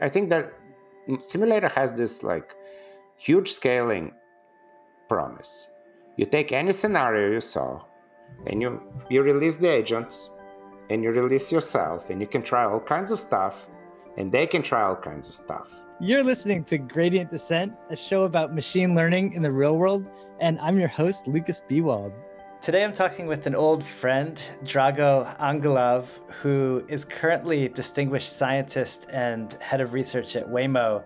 I think that simulator has this like huge scaling promise. You take any scenario you saw, and you you release the agents, and you release yourself, and you can try all kinds of stuff, and they can try all kinds of stuff. You're listening to Gradient Descent, a show about machine learning in the real world, and I'm your host, Lukas Biewald. Today I'm talking with an old friend, Drago Anguelov, who is currently distinguished scientist and head of research at Waymo.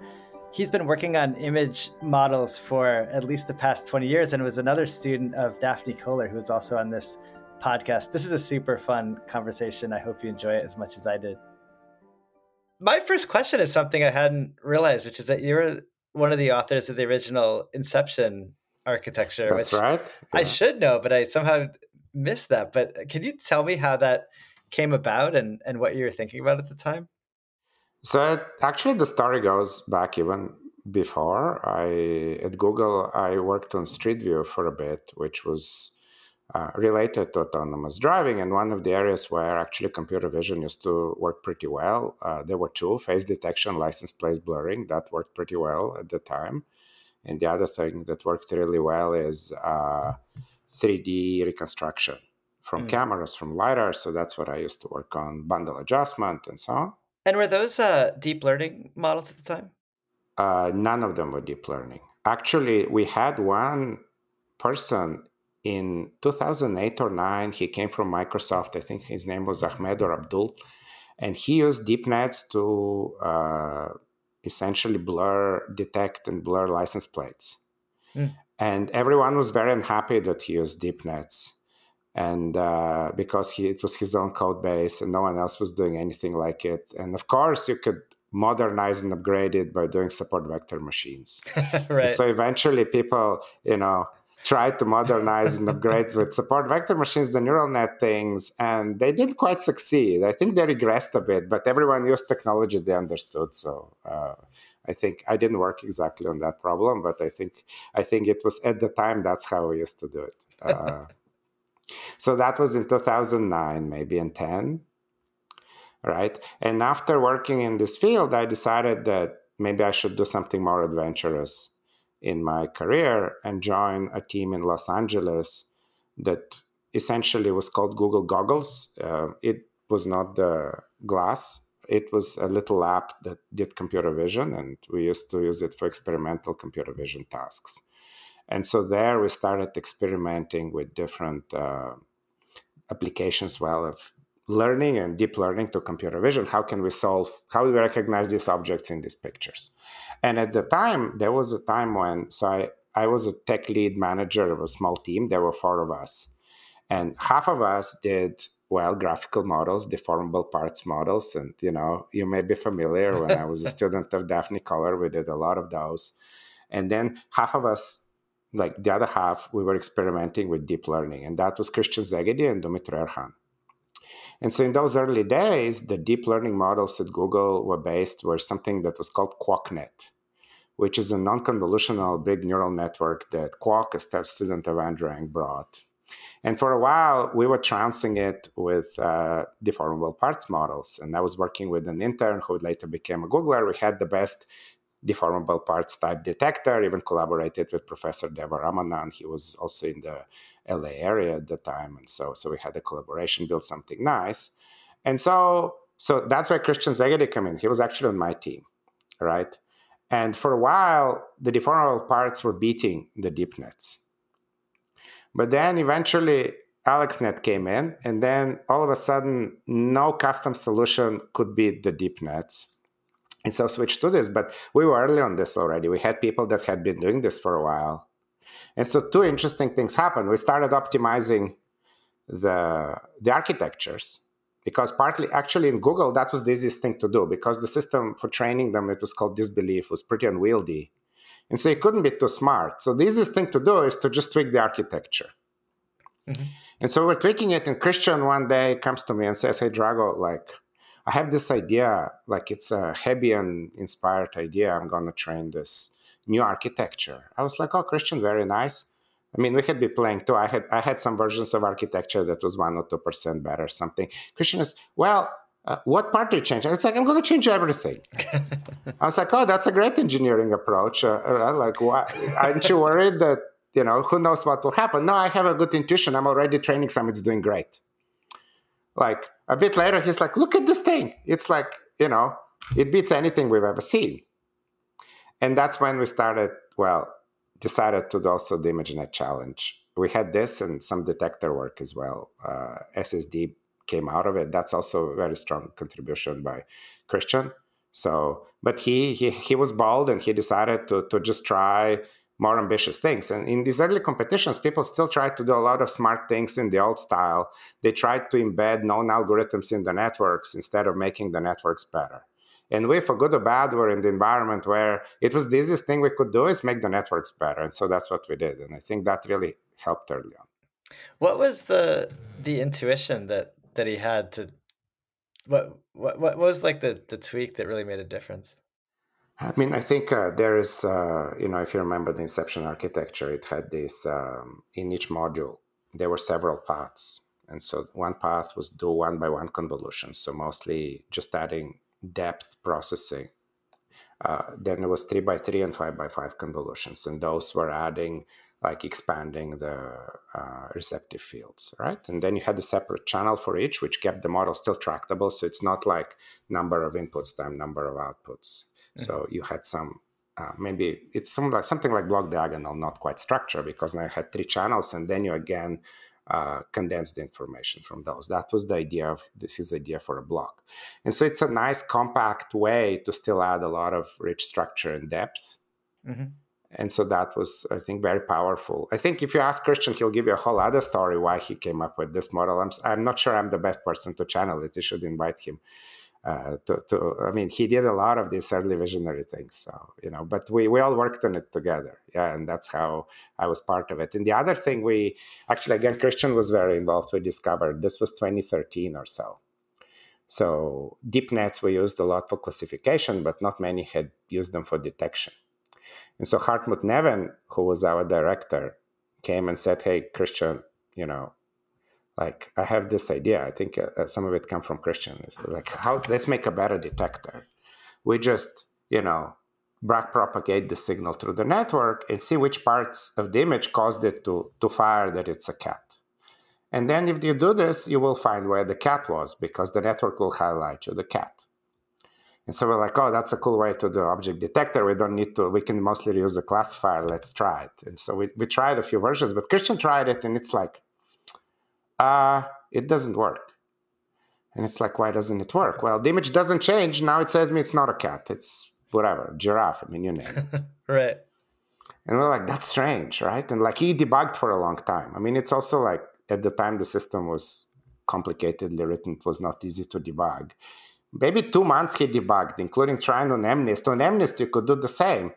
He's been working on image models for at least the past 20 years and was another student of Daphne Koller, who is also on this podcast. This is a super fun conversation. I hope you enjoy it as much as I did. My first question is something I hadn't realized, which is that you're one of the authors of the original Inception architecture. That's right. Yeah. I should know, but I somehow missed that. But can you tell me how that came about and, and what you were thinking about at the time? So actually, the story goes back even before. I at Google, I worked on Street View for a bit, which was uh, related to autonomous driving. And one of the areas where actually computer vision used to work pretty well, uh, there were two face detection, license plate blurring. That worked pretty well at the time. And the other thing that worked really well is uh, 3D reconstruction from mm. cameras, from LiDAR. So that's what I used to work on, bundle adjustment and so on. And were those uh, deep learning models at the time? Uh, none of them were deep learning. Actually, we had one person in 2008 or 9. He came from Microsoft. I think his name was Ahmed or Abdul. And he used deep nets to uh, essentially blur, detect, and blur license plates. Mm. And everyone was very unhappy that he used deep nets. And uh, because he, it was his own code base and no one else was doing anything like it. And of course, you could modernize and upgrade it by doing support vector machines. right. So eventually, people, you know, tried to modernize and upgrade with support vector machines the neural net things and they didn't quite succeed. I think they regressed a bit but everyone used technology they understood so uh, i think i didn't work exactly on that problem but i think i think it was at the time that's how we used to do it. Uh, so that was in 2009 maybe in 10 right? And after working in this field i decided that maybe i should do something more adventurous in my career and join a team in Los Angeles that essentially was called Google Goggles. Uh, it was not the glass, it was a little app that did computer vision, and we used to use it for experimental computer vision tasks. And so there we started experimenting with different uh, applications, well, of learning and deep learning to computer vision. How can we solve, how do we recognize these objects in these pictures? And at the time, there was a time when, so I, I was a tech lead manager of a small team. There were four of us. And half of us did, well, graphical models, deformable parts models. And, you know, you may be familiar when I was a student of Daphne Koller, we did a lot of those. And then half of us, like the other half, we were experimenting with deep learning. And that was Christian Szegedy and Dumitru Erhan. And so in those early days, the deep learning models at Google were based were something that was called QuoCnet, which is a non-convolutional big neural network that Quoc, a student of Andrew Ng, brought. And for a while, we were trouncing it with uh, deformable parts models. And I was working with an intern who later became a Googler. We had the best deformable parts type detector, even collaborated with Professor Deva Ramanan. He was also in the LA area at the time. And so, so we had a collaboration, built something nice. And so, so that's where Christian Szegedy came in. He was actually on my team, right? And for a while, the deformable parts were beating the deep nets. But then eventually, AlexNet came in, and then all of a sudden, no custom solution could beat the deep nets. And so switch to this, but we were early on this already. We had people that had been doing this for a while. And so two interesting things happened. We started optimizing the, the architectures because partly actually in Google that was the easiest thing to do because the system for training them, it was called DistBelief, was pretty unwieldy. And so it couldn't be too smart. So the easiest thing to do is to just tweak the architecture. Mm-hmm. And so we're tweaking it, and Christian one day comes to me and says, Hey Drago, like I have this idea, like it's a Hebbian inspired idea. I'm gonna train this new architecture. I was like, oh, Christian, very nice. I mean, we had been playing too. I had I had some versions of architecture that was one or two percent better, something. Christian is well. uh, what part do you change? it's like, I'm going to change everything. I was like, oh, that's a great engineering approach. Uh, uh, like, why? aren't you worried that, you know, who knows what will happen? No, I have a good intuition. I'm already training some. It's doing great. Like a bit later, he's like, look at this thing. It's like, you know, it beats anything we've ever seen. And that's when we started, well, decided to do also the ImageNet challenge. We had this and some detector work as well. Uh, SSD came out of it. That's also a very strong contribution by Christian. So, but he he he was bold and he decided to to just try more ambitious things. And in these early competitions, people still tried to do a lot of smart things in the old style. They tried to embed known algorithms in the networks instead of making the networks better. And we, for good or bad, were in the environment where it was the easiest thing we could do is make the networks better. And so that's what we did. And I think that really helped early on. What was the the intuition that that he had to what what what was like the the tweak that really made a difference? I mean, I think uh, there is, uh, you know, if you remember the Inception architecture, it had this um, in each module, there were several paths. And so one path was do one by one convolutions. So mostly just adding depth processing. Uh, then there was three by three and five by five convolutions. And those were adding like expanding the uh, receptive fields, right? And then you had a separate channel for each, which kept the model still tractable. So it's not like number of inputs time number of outputs. Mm-hmm. So you had some uh, maybe it's some like something like block diagonal, not quite structure, because now you had three channels, and then you again uh, condense the information from those. That was the idea of this is the idea for a block, and so it's a nice compact way to still add a lot of rich structure and depth. Mm-hmm and so that was i think very powerful i think if you ask christian he'll give you a whole other story why he came up with this model i'm, I'm not sure i'm the best person to channel it you should invite him uh, to, to, I mean, he did a lot of these early visionary things. So, you know, but we, we all worked on it together. Yeah. And that's how I was part of it. And the other thing we actually, again, Christian was very involved. We discovered this was 2013 or so. So deep nets we used a lot for classification, but not many had used them for detection. And so Hartmut Neven, who was our director, came and said, "Hey, Christian, you know, like I have this idea. I think uh, uh some of it come from Christian. Like, how let's make a better detector. We just, you know, back propagate the signal through the network and see which parts of the image caused it to to fire that it's a cat. And then if you do this, you will find where the cat was because the network will highlight you the cat. And so we're like, oh, that's a cool way to do object detector. We don't need to, we can mostly use a classifier. Let's try it. And so we, we tried a few versions, but Christian tried it and it's like, uh, it doesn't work. And it's like, why doesn't it work? Well, the image doesn't change. Now it says me it's not a cat. It's whatever, giraffe. I mean, you name it. right. And we're like, that's strange, right? And like he debugged for a long time. I mean, it's also like at the time the system was complicatedly written, it was not easy to debug maybe two months he debugged, including trying on MNIST. On MNIST, you could do the same.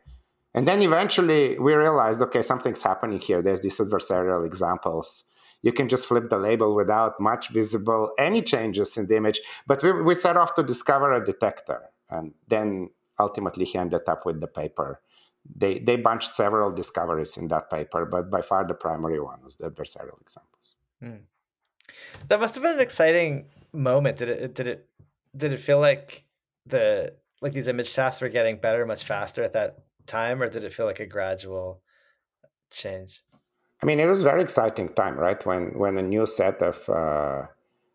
And then eventually we realized, okay, something's happening here. There's these adversarial examples. You can just flip the label without much visible any changes in the image. But we, we set off to discover a detector. And then ultimately he ended up with the paper. They, they bunched several discoveries in that paper, but by far the primary one was the adversarial examples. Hmm. That must have been an exciting moment. Did it, did it did it feel like the like these image tasks were getting better much faster at that time, or did it feel like a gradual change? I mean, it was very exciting time, right? When when a new set of uh,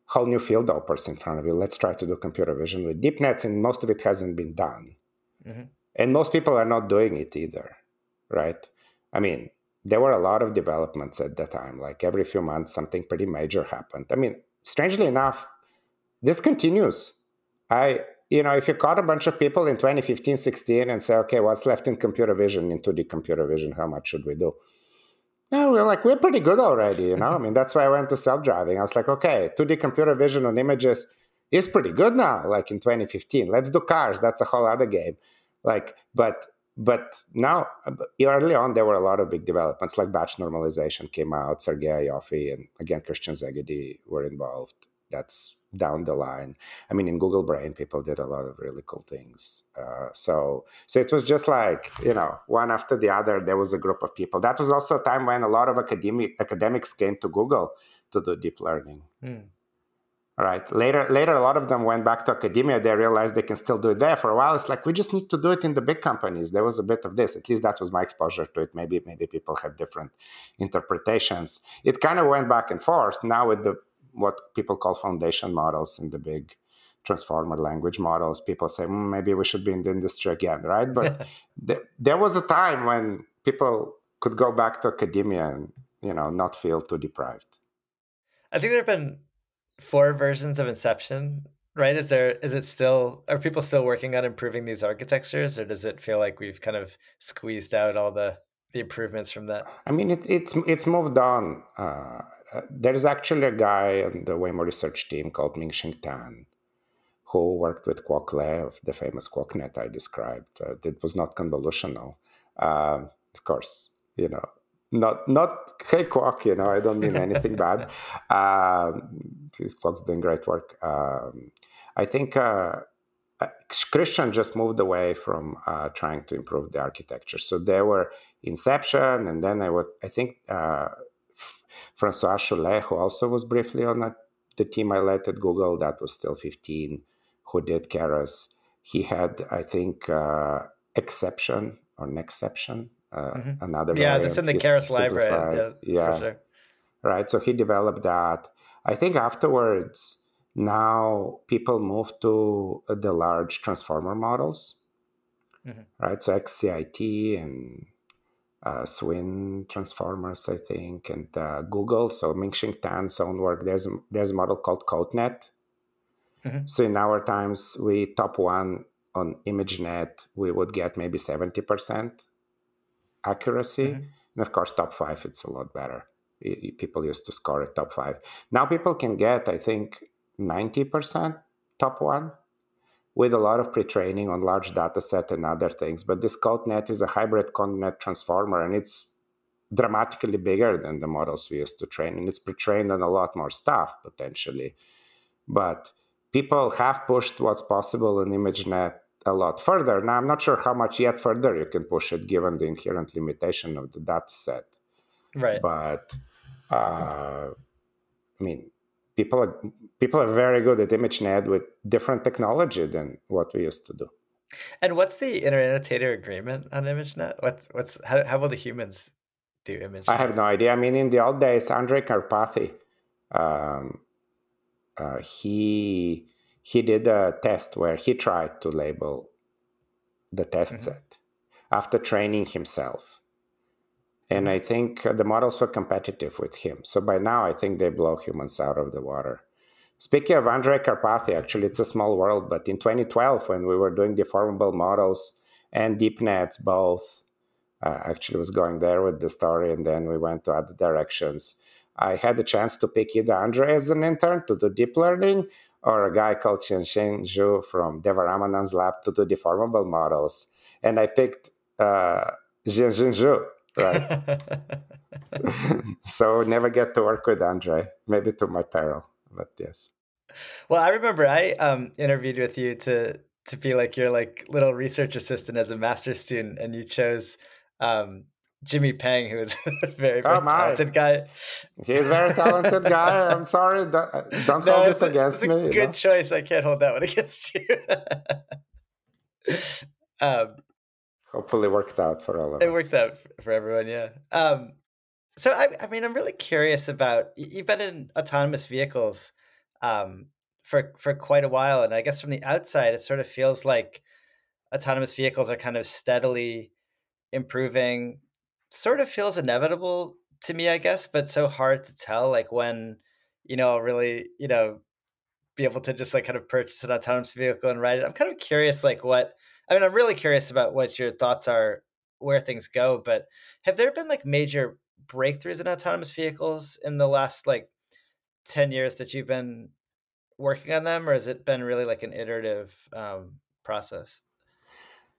whole new field opens in front of you. Let's try to do computer vision with deep nets, and most of it hasn't been done, mm-hmm. and most people are not doing it either, right? I mean, there were a lot of developments at that time. Like every few months, something pretty major happened. I mean, strangely enough, this continues I, you know, if you caught a bunch of people in 2015, 16 and say, okay, what's left in computer vision, in 2D computer vision, how much should we do? No, we're like, we're pretty good already, you know? I mean, that's why I went to self driving. I was like, okay, 2D computer vision on images is pretty good now, like in 2015. Let's do cars. That's a whole other game. Like, but but now uh, early on there were a lot of big developments like batch normalization came out Sergey Ioffe and again christian szegedy were involved that's down the line. I mean, in Google Brain, people did a lot of really cool things. Uh, so, so it was just like you know, one after the other. There was a group of people. That was also a time when a lot of academic academics came to Google to do deep learning. Mm. right later later a lot of them went back to academia they realized they can still do it there for a while it's like we just need to do it in the big companies there was a bit of this at least that was my exposure to it maybe maybe people have different interpretations it kind of went back and forth now with the what people call foundation models in the big transformer language models. People say mm, maybe we should be in the industry again right? But th- there was a time when people could go back to academia and you know not feel too deprived. I think there have been four versions of Inception, right? Is there is it still are people still working on improving these architectures, or does it feel like we've kind of squeezed out all the the improvements from that? I mean, it, it's it's moved on. Uh, there's actually a guy on the Waymo research team called Mingxing Tan, who worked with Quoc Le, the famous QuoCNet I described. Uh, it was not convolutional. Uh, of course, you know, not not hey Quoc, you know, I don't mean anything bad. Um, Quoc's doing great work. Um, I think uh, uh, Christian just moved away from uh, trying to improve the architecture. So there were Inception, and then I would I think uh, François Chollet, who also was briefly on a, the team I led at Google, that was still 15, who did Keras. He had, I think, uh, Xception or Nexception uh, mm-hmm. another yeah that's in the keras library yeah, yeah. Sure. right so he developed that i think afterwards now people move to uh, the large transformer models mm-hmm. right so xcit and uh, swin transformers i think and uh, google so mingxing tan's own work there's there's a model called CoAtNet mm-hmm. so in our times we top one on imagenet we would get maybe 70% accuracy. Mm-hmm. And of course, top five, it's a lot better. People used to score at top five. Now people can get, I think, 90% top one with a lot of pre-training on large data set and other things. But this CoAtNet is a hybrid CodeNet transformer, and it's dramatically bigger than the models we used to train, and it's pre-trained on a lot more stuff potentially. But people have pushed what's possible in ImageNet a lot further. Now, I'm not sure how much yet further you can push it given the inherent limitation of the data set. Right. But, uh, I mean, people are, people are very good at ImageNet with different technology than what we used to do. And what's the inter-annotator agreement on ImageNet? What's what's how, how will the humans do ImageNet? I have no idea. I mean, in the old days, Andrej Karpathy, um, uh, he he did a test where he tried to label the test mm-hmm. set after training himself. And I think the models were competitive with him. So by now, I think they blow humans out of the water. Speaking of Andrej Karpathy, actually, it's a small world, but in 2012, when we were doing deformable models and deep nets, both, uh, actually was going there with the story, and then we went to other directions. I had the chance to pick either Andrej as an intern to do deep learning or a guy called Xiangxin Zhu from Deva Ramanan's lab to do deformable models. And I picked uh, Xiangxin Zhu, right? so never get to work with Andrej, maybe to my peril, but yes. Well, I remember I um, interviewed with you to to be like your like little research assistant as a master's student, and you chose um, Jimmy Peng, who is a very, very oh, talented guy. He's a very talented guy. I'm sorry. Don't, don't no, hold this against me. good know? choice. I can't hold that one against you. um, Hopefully, worked out for all of it us. It worked out for everyone, yeah. Um, so, I, I mean, I'm really curious about you've been in autonomous vehicles um, for for quite a while, and I guess from the outside, it sort of feels like autonomous vehicles are kind of steadily improving sort of feels inevitable to me, I guess, but so hard to tell. Like when, you know, really, you know, be able to just like kind of purchase an autonomous vehicle and ride it. I'm kind of curious, like what I mean, I'm really curious about what your thoughts are, where things go. But have there been like major breakthroughs in autonomous vehicles in the last like 10 years that you've been working on them, or has it been really like an iterative um, process?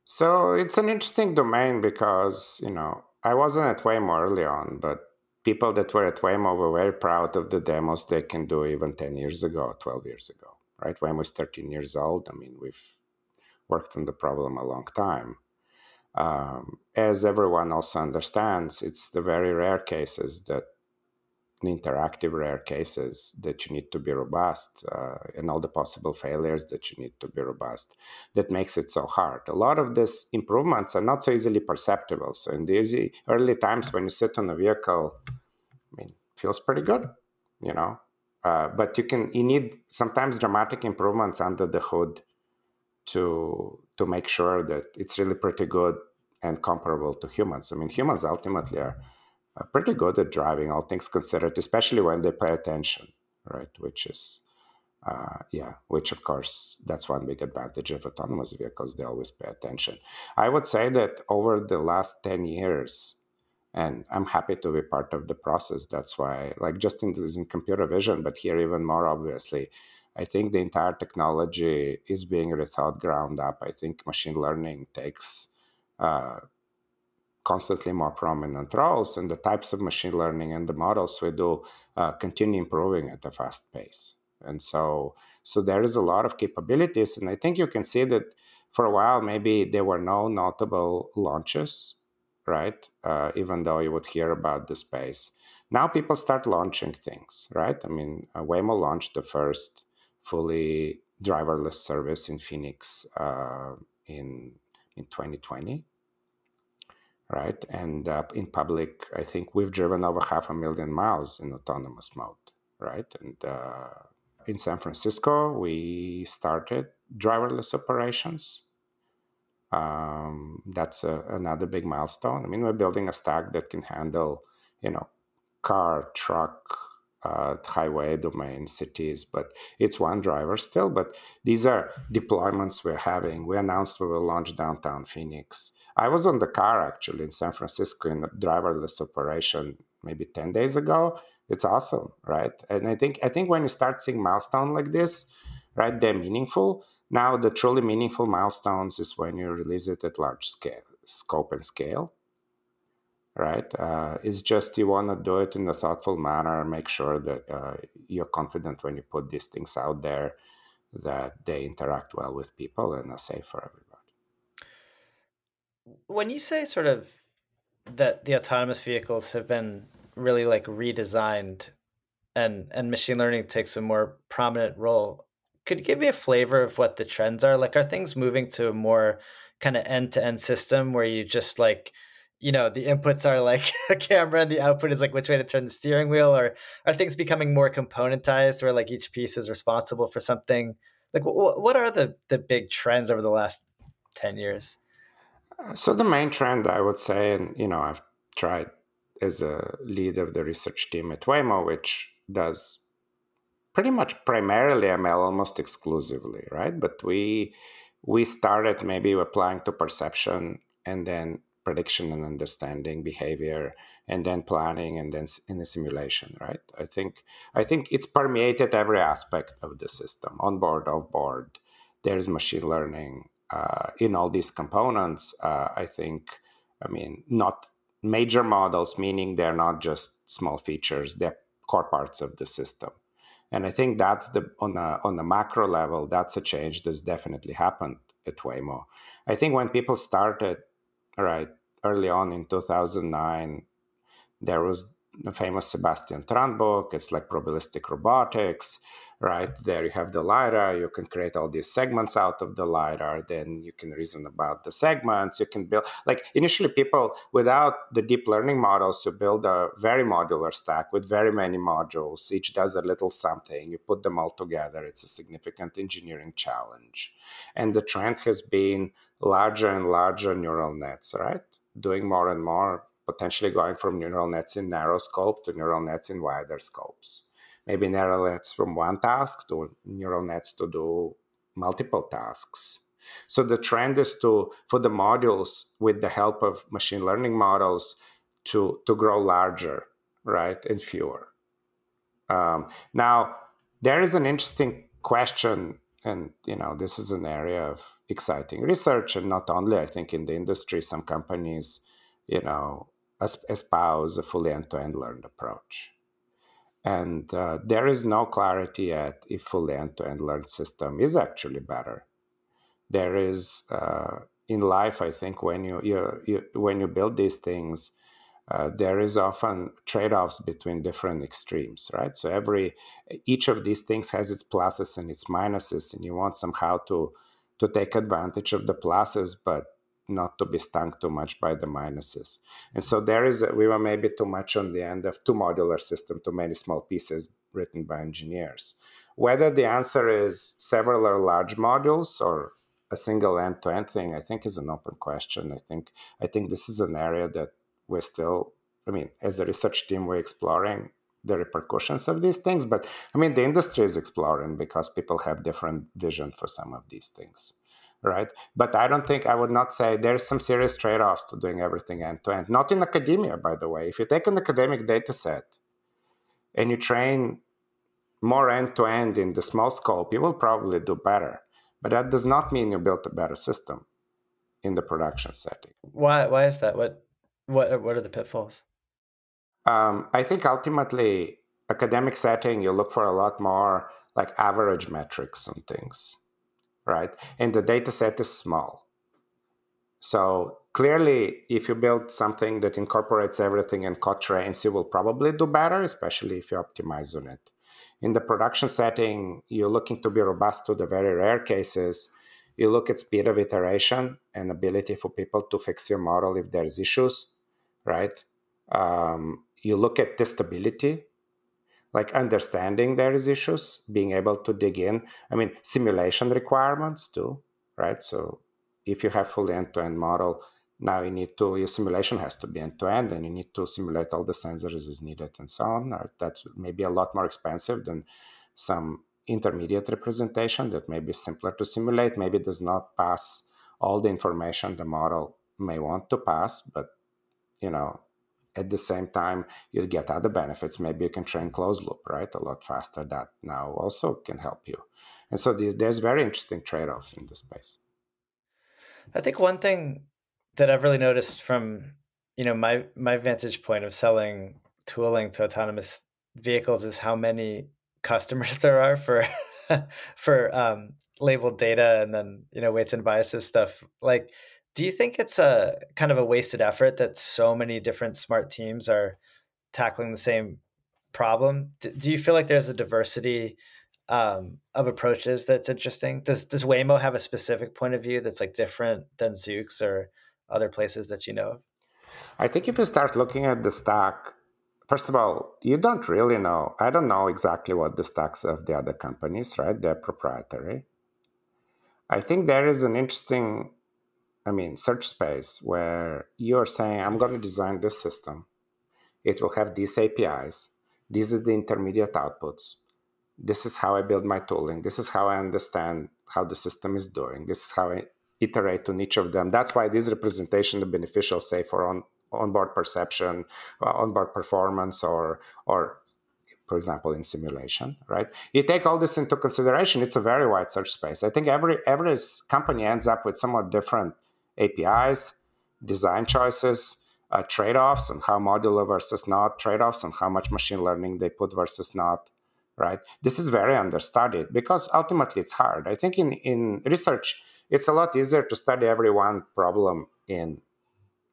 So it's an interesting domain because, you know, I wasn't at Waymo early on, but people that were at Waymo were very proud of the demos they can do even 10 years ago, 12 years ago, right? Waymo is 13 years old. I mean, we've worked on the problem a long time. Um, as everyone also understands, it's the very rare cases that interactive rare cases that you need to be robust uh, and all the possible failures that you need to be robust that makes it so hard. A lot of these improvements are not so easily perceptible. So in the easy early times when you sit on a vehicle i mean feels pretty good you know? Uh, but you can you need sometimes dramatic improvements under the hood to to make sure that it's really pretty good and comparable to humans i mean humans ultimately are pretty good at driving, all things considered, especially when they pay attention, right? Which is, uh, yeah, which of course, that's one big advantage of autonomous vehicles. They always pay attention. I would say that over the last 10 years, and I'm happy to be part of the process. That's why, like, just in, in computer vision, but here even more obviously, I think the entire technology is being rethought ground up. I think machine learning takes uh, constantly more prominent roles, and the types of machine learning and the models we do uh, continue improving at a fast pace. And so, so there is a lot of capabilities, and I think you can see that for a while maybe there were no notable launches, right? Uh, even though you would hear about the space. Now people start launching things, right? I mean, uh, Waymo launched the first fully driverless service in Phoenix uh, in in 2020 right? And uh, in public, I think we've driven over half a million miles in autonomous mode, right? And uh, in San Francisco, we started driverless operations. Um, that's a, another big milestone. I mean, we're building a stack that can handle, you know, car, truck, uh, highway domain cities, but it's one driver still. But these are deployments we're having. We announced we will launch downtown Phoenix. I was on the car actually in San Francisco in a driverless operation maybe 10 days ago. It's awesome, right? And I think I think when you start seeing milestone like this, right, they're meaningful. Now the truly meaningful milestones is when you release it at large scale, scope and scale. Right? Uh, it's just you want to do it in a thoughtful manner, make sure that uh, you're confident when you put these things out there that they interact well with people and are safe for everyone when you say sort of that the autonomous vehicles have been really like redesigned and and machine learning takes a more prominent role could you give me a flavor of what the trends are like are things moving to a more kind of end-to-end system where you just like you know the inputs are like a camera and the output is like which way to turn the steering wheel or are things becoming more componentized where like each piece is responsible for something like what are the the big trends over the last 10 years uh, so the main trend, I would say, and you know, I've tried as a lead of the research team at Waymo, which does pretty much primarily ML almost exclusively, right? But we we started maybe applying to perception and then prediction and understanding behavior and then planning and then in the simulation right i think i think it's permeated every aspect of the system on board off board there's machine learning uh, in all these components, uh, I think, I mean, not major models, meaning they're not just small features, they're core parts of the system. And I think that's the on a on the macro level, that's a change that's definitely happened at Waymo. I think when people started, right, early on in 2009, there was the famous Sebastian Thrun book. It's like probabilistic robotics right? There you have the LiDAR, you can create all these segments out of the LiDAR, then you can reason about the segments. You can build, like, initially, people without the deep learning models, you build a very modular stack with very many modules. Each does a little something. You put them all together. It's a significant engineering challenge. And the trend has been larger and larger neural nets, right? Doing more and more, potentially going from neural nets in narrow scope to neural nets in wider scopes maybe neural nets from one task to neural nets to do multiple tasks. So the trend is to for the modules with the help of machine learning models to to grow larger, right, and fewer. Um, now there is an interesting question, and you know this is an area of exciting research, and not only I think in the industry, some companies, you know, espouse a fully end-to-end learned approach. And uh, there is no clarity yet if fully end-to-end learned system is actually better. There is uh, in life, I think, when you, you, you when you build these things, uh, there is often trade-offs between different extremes right? So every each of these things has its pluses and its minuses and you want somehow to to take advantage of the pluses but not to be stung too much by the minuses. And so there is a, we were maybe too much on the end of too modular system too many small pieces written by engineers. Whether the answer is several or large modules or a single end-to-end thing i think is an open question. I think i think this is an area that we're still, I mean, as a research team, we're exploring the repercussions of these things. But I mean, the industry is exploring because people have different vision for some of these things, right? But I don't think I would not say there's some serious trade-offs to doing everything end to end. Not in academia, by the way. If you take an academic data set and you train more end to end in the small scope, you will probably do better. But that does not mean you built a better system in the production setting. Why? Why is that? What what what are the pitfalls? Um, I think ultimately, academic setting, you look for a lot more like average metrics on things, right? And the data set is small. So clearly, if you build something that incorporates everything and you will probably do better, especially if you optimize on it. In the production setting, you're looking to be robust to the very rare cases. You look at speed of iteration and ability for people to fix your model if there's issues right? Um, you look at testability, like understanding there is issues, being able to dig in. I mean, simulation requirements too, right? So if you have full end-to-end model, now you need to your simulation has to be end-to-end, and you need to simulate all the sensors as needed and so on. Right? That's maybe a lot more expensive than some intermediate representation that may be simpler to simulate. Maybe does not pass all the information the model may want to pass, but you know, at the same time, you get other benefits. Maybe you can train closed loop, right? A lot faster. That now also can help you. And so there's very interesting trade offs in this space. I think one thing that I've really noticed from you know my my vantage point of selling tooling to autonomous vehicles is how many customers there are for for um, labeled data and then you know weights and biases stuff. Like do you think it's a kind of a wasted effort that so many different smart teams are tackling the same problem? Do you feel like there's a diversity um, of approaches that's interesting? Does does Waymo have a specific point of view that's like different than Zoox or other places that you know of? I think if you start looking at the stack, first of all, you don't really know. I don't know exactly what the stacks of the other companies, right? They're proprietary. I think there is an interesting I mean, search space where you're saying, I'm going to design this system. It will have these APIs. These are the intermediate outputs. This is how I build my tooling. This is how I understand how the system is doing. This is how I iterate on each of them. That's why this representation is beneficial, say, for on onboard perception, uh, onboard performance, or or for example, in simulation, right? You take all this into consideration. It's a very wide search space. I think every every company ends up with somewhat different APIs, design choices, uh, trade offs, and how modular versus not trade offs, and how much machine learning they put versus not. Right. This is very understudied because ultimately it's hard. I think in, in research, it's a lot easier to study every one problem in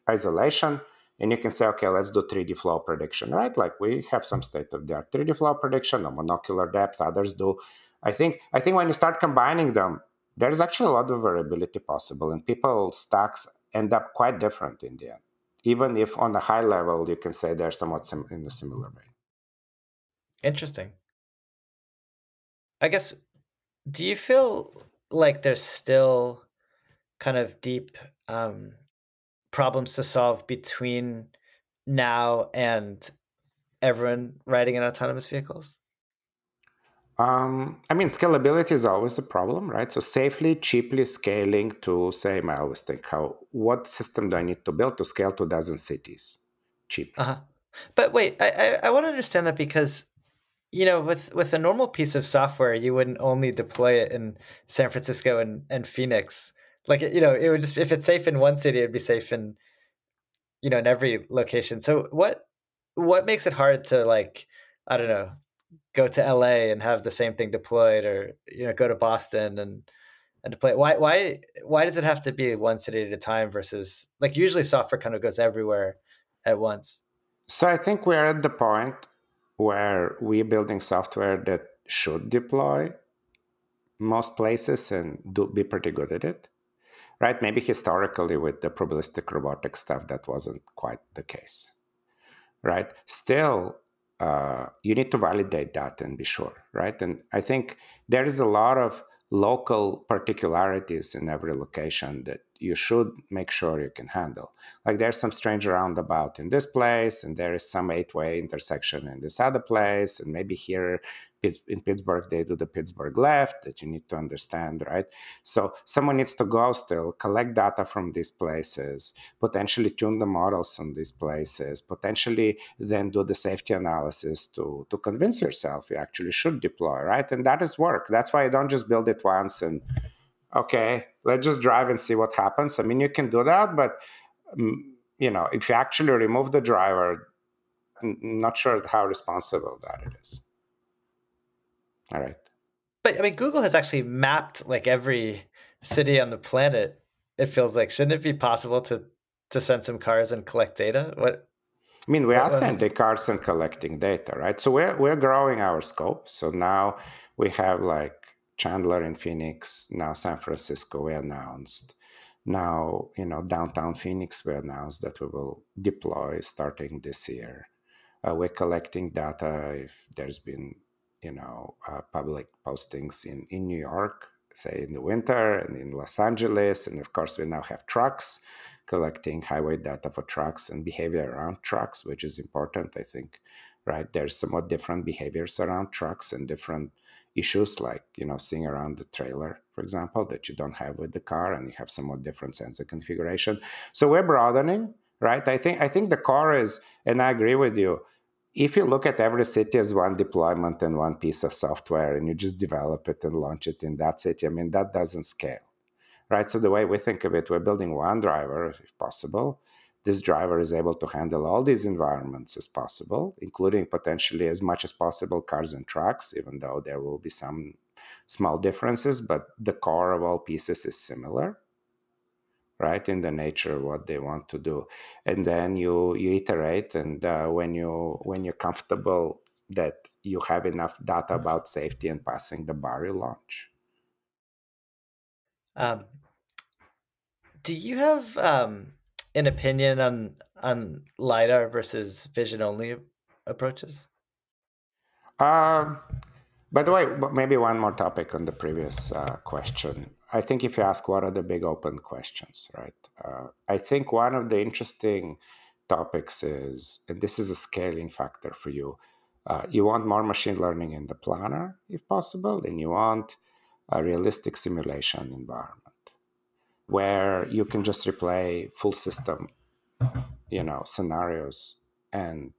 isolation and you can say okay let's do 3d flow prediction right like we have some state of the art 3d flow prediction or monocular depth others do i think i think when you start combining them there's actually a lot of variability possible, and people's stacks end up quite different in the end. Even if on a high level, you can say they're somewhat sim- in a similar vein. Interesting. I guess, do you feel like there's still kind of deep um, problems to solve between now and everyone riding in autonomous vehicles? Um, I mean, scalability is always a problem, right? So safely, cheaply scaling to say, I always think, how what system do I need to build to scale to a dozen cities? Cheap. Uh-huh. But wait, I, I, I want to understand that because you know, with with a normal piece of software, you wouldn't only deploy it in San Francisco and, and Phoenix. Like you know, it would just if it's safe in one city, it'd be safe in you know in every location. So what what makes it hard to like I don't know go to LA and have the same thing deployed, or you know, go to Boston and and deploy. Why why why does it have to be one city at a time versus like usually software kind of goes everywhere at once? So I think we're at the point where we're building software that should deploy most places and do be pretty good at it. Right? Maybe historically with the probabilistic robotic stuff that wasn't quite the case. Right? Still, uh, you need to validate that and be sure, right? And I think there is a lot of local particularities in every location that you should make sure you can handle. Like there's some strange roundabout in this place, and there is some eight way intersection in this other place, and maybe here in Pittsburgh, they do the Pittsburgh left that you need to understand, right? So someone needs to go still, collect data from these places, potentially tune the models on these places, potentially then do the safety analysis to, to convince yourself you actually should deploy, right? And that is work. That's why you don't just build it once and, okay, let's just drive and see what happens. I mean, you can do that, but, mm, you know, if you actually remove the driver, I'm not sure how responsible that it is. All right. But I mean, Google has actually mapped like every city on the planet. It feels like shouldn't it be possible to to send some cars and collect data? What? I mean, we are sending cars and collecting data, right? So we're we're growing our scope. So now we have like Chandler in Phoenix, now San Francisco. We announced now you know downtown Phoenix. We announced that we will deploy starting this year. Uh, we're collecting data if there's been you know uh, public postings in in New York, say in the winter, and in Los Angeles, and of course we now have trucks collecting highway data for trucks and behavior around trucks, which is important, I think. Right, there's somewhat different behaviors around trucks and different issues like you know seeing around the trailer for example that you don't have with the car and you have somewhat different sensor configuration so we're broadening right i think i think the car is and i agree with you if you look at every city as one deployment and one piece of software and you just develop it and launch it in that city, I mean, that doesn't scale, right? So the way we think of it, we're building one driver, if possible. This driver is able to handle all these environments as possible, including potentially as much as possible cars and trucks, even though there will be some small differences, but the core of all pieces is similar right in the nature of what they want to do. And then you you iterate and uh, when you when you're comfortable that you have enough data about safety and passing the bar you launch. Um, do you have um, an opinion on on lidar versus vision only approaches? Um, by the way maybe one more topic on the previous uh, question I think if you ask what are the big open questions, right? Uh, I think one of the interesting topics is, and this is a scaling factor for you, uh, you want more machine learning in the planner, if possible, and you want a realistic simulation environment where you can just replay full system, you know, scenarios and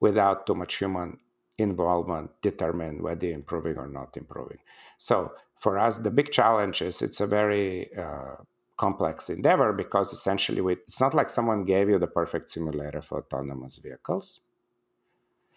without too much human involvement determine whether you're improving or not improving. So for us, the big challenge is it's a very uh, complex endeavor because essentially we, it's not like someone gave you the perfect simulator for autonomous vehicles.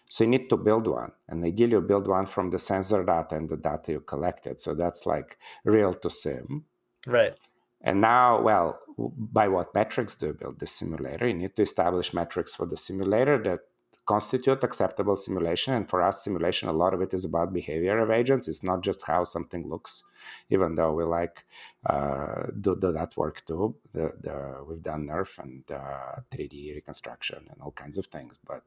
So you need to build one, and ideally you build one from the sensor data and the data you collected. So that's like real to sim. Right. And now, well, by what metrics do you build the simulator? You need to establish metrics for the simulator that constitute acceptable simulation. And for us, simulation, a lot of it is about behavior of agents. It's not just how something looks, even though we like uh, do, do, that work too. The, the, we've done NeRF and uh, 3D reconstruction and all kinds of things. But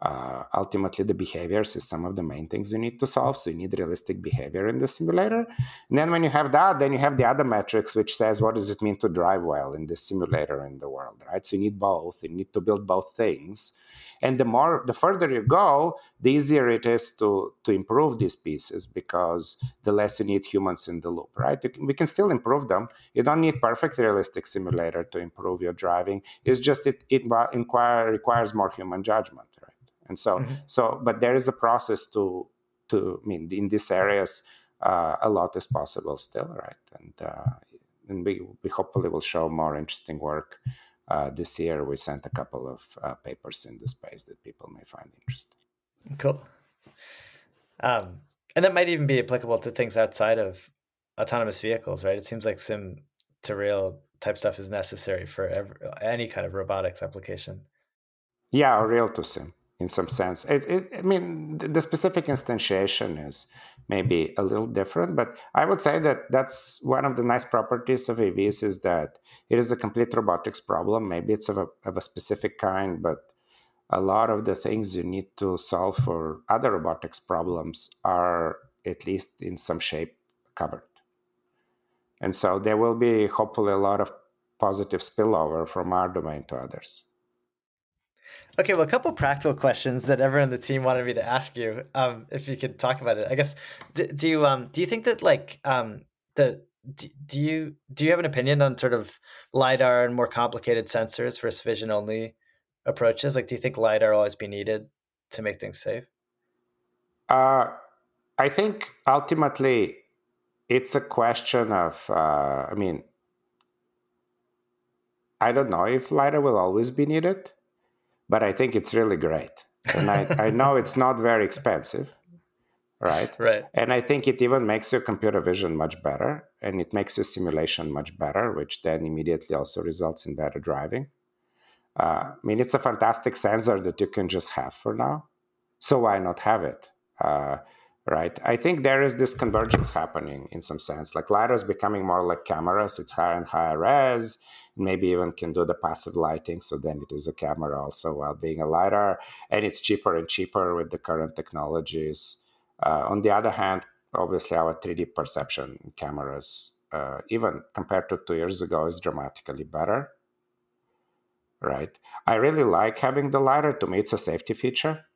uh, ultimately the behaviors is some of the main things you need to solve so you need realistic behavior in the simulator and then when you have that then you have the other metrics which says what does it mean to drive well in the simulator in the world right so you need both you need to build both things and the more the further you go the easier it is to to improve these pieces because the less you need humans in the loop right? Can, we can still improve them. You don't need perfect realistic simulator to improve your driving. It's just it it inquire, requires more human judgment right? And so mm-hmm. so but there is a process to to I mean in these areas uh, a lot is possible still right? And uh, and we, we hopefully will show more interesting work uh, this year we sent a couple of uh, papers in the space that people may find interesting. Cool. Um, and that might even be applicable to things outside of autonomous vehicles right? It seems like sim to real type stuff is necessary for every, any kind of robotics application. Yeah, or real to sim in some sense. It, it, I mean, the specific instantiation is maybe a little different, but I would say that that's one of the nice properties of AVs is that it is a complete robotics problem. Maybe it's of a, of a specific kind, but a lot of the things you need to solve for other robotics problems are at least in some shape covered. And so there will be hopefully a lot of positive spillover from our domain to others. Okay, well, a couple practical questions that everyone on the team wanted me to ask you. Um, if you could talk about it, I guess. Do, do you um do you think that like um the do, do you do you have an opinion on sort of lidar and more complicated sensors versus vision only approaches? Like, do you think lidar will always be needed to make things safe? Uh, I think ultimately it's a question of. Uh, I mean, I don't know if lidar will always be needed but I think it's really great. And I, I know it's not very expensive, right? Right. And I think it even makes your computer vision much better and it makes your simulation much better, which then immediately also results in better driving. Uh, I mean, it's a fantastic sensor that you can just have for now. So why not have it? Uh, right? I think there is this convergence happening in some sense. Like LiDAR is becoming more like cameras, it's higher and higher res maybe even can do the passive lighting so then it is a camera also while being a lidar and it's cheaper and cheaper with the current technologies. Uh, on the other hand obviously our 3d perception cameras uh, even compared to two years ago is dramatically better right? I really like having the lidar. To me it's a safety feature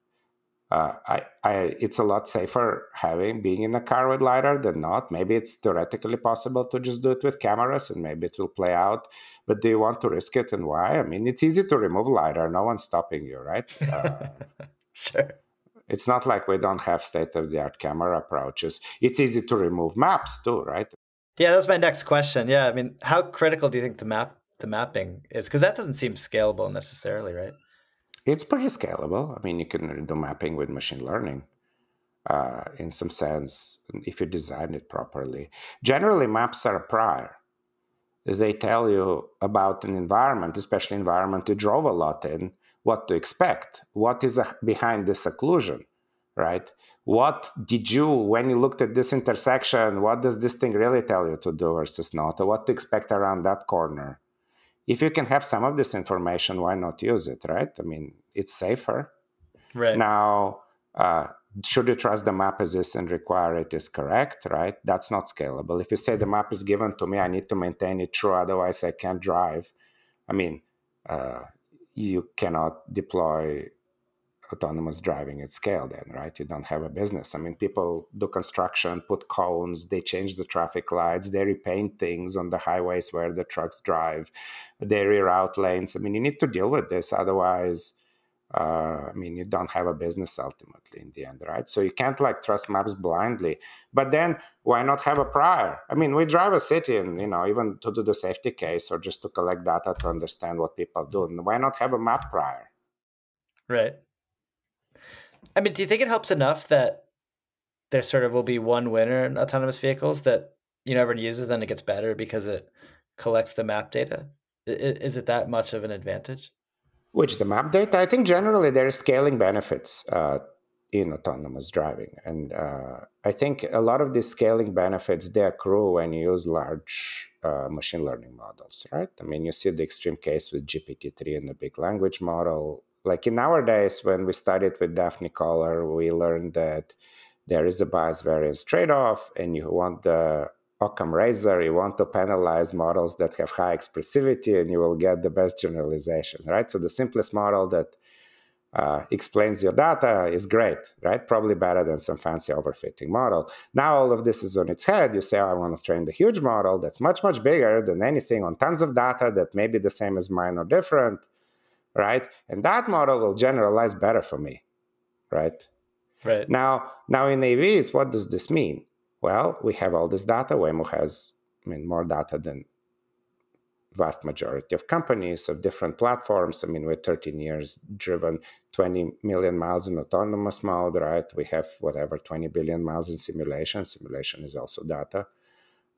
uh, I, I, it's a lot safer having being in a car with lidar than not. Maybe it's theoretically possible to just do it with cameras, and maybe it will play out. But do you want to risk it, and why? I mean, it's easy to remove lidar. No one's stopping you, right? Uh, sure. It's not like we don't have state of the art camera approaches. It's easy to remove maps too, right? Yeah, that's my next question. Yeah, I mean, how critical do you think the map the mapping is? Because that doesn't seem scalable necessarily, right? It's pretty scalable. I mean, you can do mapping with machine learning uh, in some sense if you design it properly. Generally, maps are prior. They tell you about an environment, especially environment you drove a lot in, what to expect, what is behind this occlusion, right? What did you, when you looked at this intersection, what does this thing really tell you to do versus not, or what to expect around that corner? If you can have some of this information, why not use it, right? I mean, it's safer. Right. Now, uh, should you trust the map as is and require it is correct, right? That's not scalable. If you say the map is given to me, I need to maintain it true, otherwise I can't drive. I mean, uh, you cannot deploy autonomous driving at scale then right you don't have a business i mean people do construction put cones they change the traffic lights they repaint things on the highways where the trucks drive they reroute lanes i mean you need to deal with this otherwise uh, I mean, you don't have a business ultimately in the end, right? So you can't like trust maps blindly. But then why not have a prior? I mean, we drive a city and, you know, even to do the safety case or just to collect data to understand what people do. And why not have a map prior? Right. I mean, do you think it helps enough that there sort of will be one winner in autonomous vehicles that you know everyone uses, then it gets better because it collects the map data? Is it that much of an advantage? Which the map data? I think generally there are scaling benefits uh, in autonomous driving, and uh, I think a lot of these scaling benefits they accrue when you use large uh, machine learning models, right? I mean, you see the extreme case with GPT three and the big language model like in our days when we studied with Daphne Koller, we learned that there is a bias variance trade-off, and you want the Occam razor, you want to penalize models that have high expressivity, and you will get the best generalization, right? So the simplest model that uh, explains your data is great, right? Probably better than some fancy overfitting model. Now all of this is on its head. You say, oh, I want to train the huge model that's much, much bigger than anything on tons of data that may be the same as mine or different right? And that model will generalize better for me, right? Right. Now, now in AVs, what does this mean? Well, we have all this data. Waymo has, I mean, more data than vast majority of companies of different platforms. I mean, we're 13 years driven, 20 million miles in autonomous mode, right? We have whatever 20 billion miles in simulation. Simulation is also data.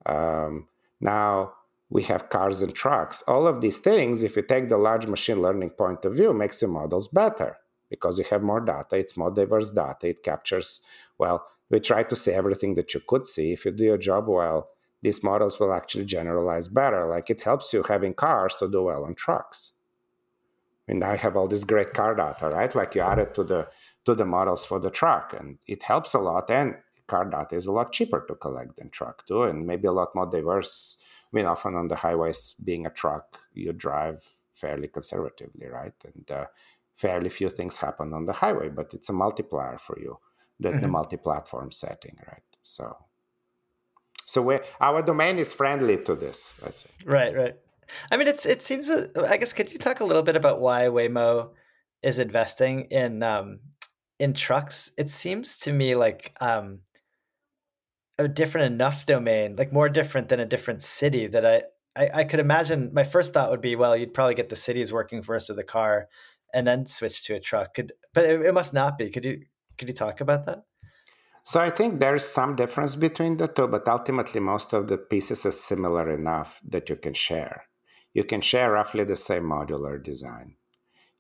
Um, now, we have cars and trucks. All of these things, if you take the large machine learning point of view, makes your models better because you have more data. It's more diverse data. It captures, well, we try to see everything that you could see. If you do your job well, these models will actually generalize better. Like it helps you having cars to do well on trucks. And I have all this great car data, right? Like you add it to the to the models for the truck, and it helps a lot. And car data is a lot cheaper to collect than truck too, and maybe a lot more diverse I mean, often on the highways, being a truck, you drive fairly conservatively, right? And uh, fairly few things happen on the highway, but it's a multiplier for you, the, mm-hmm. the multi-platform setting, right? So, so we our domain is friendly to this. I think. Right, right. I mean, it's it seems. I guess could you talk a little bit about why Waymo is investing in um, in trucks? It seems to me like um, a different enough domain, like more different than a different city that I, I, I could imagine my first thought would be, well, you'd probably get the cities working first with the car and then switch to a truck. Could, but it, it must not be. Could you could you talk about that? So I think there's some difference between the two, but ultimately most of the pieces are similar enough that you can share. You can share roughly the same modular design.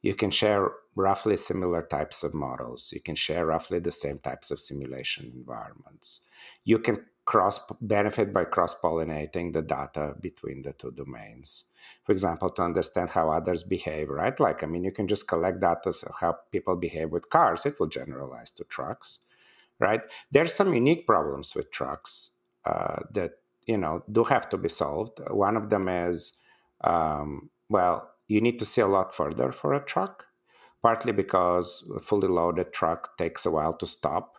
You can share roughly similar types of models. You can share roughly the same types of simulation environments you can cross benefit by cross pollinating the data between the two domains. For example, to understand how others behave, right? Like, I mean, you can just collect data so how people behave with cars, it will generalize to trucks, right? There's some unique problems with trucks uh, that, you know, do have to be solved. One of them is, um, well, you need to see a lot further for a truck, partly because a fully loaded truck takes a while to stop.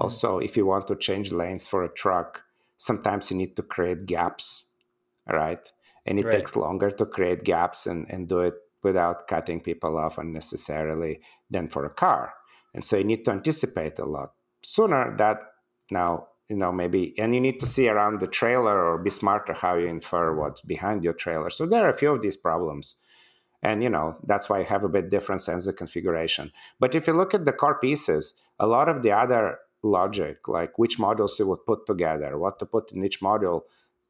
Also, if you want to change lanes for a truck, sometimes you need to create gaps, right? And it right. takes longer to create gaps and, and do it without cutting people off unnecessarily than for a car. And so you need to anticipate a lot sooner that now, you know, maybe, and you need to see around the trailer or be smarter how you infer what's behind your trailer. So there are a few of these problems. And, you know, that's why I have a bit different sensor configuration. But if you look at the core pieces, a lot of the other logic, like which modules you would put together, what to put in each module,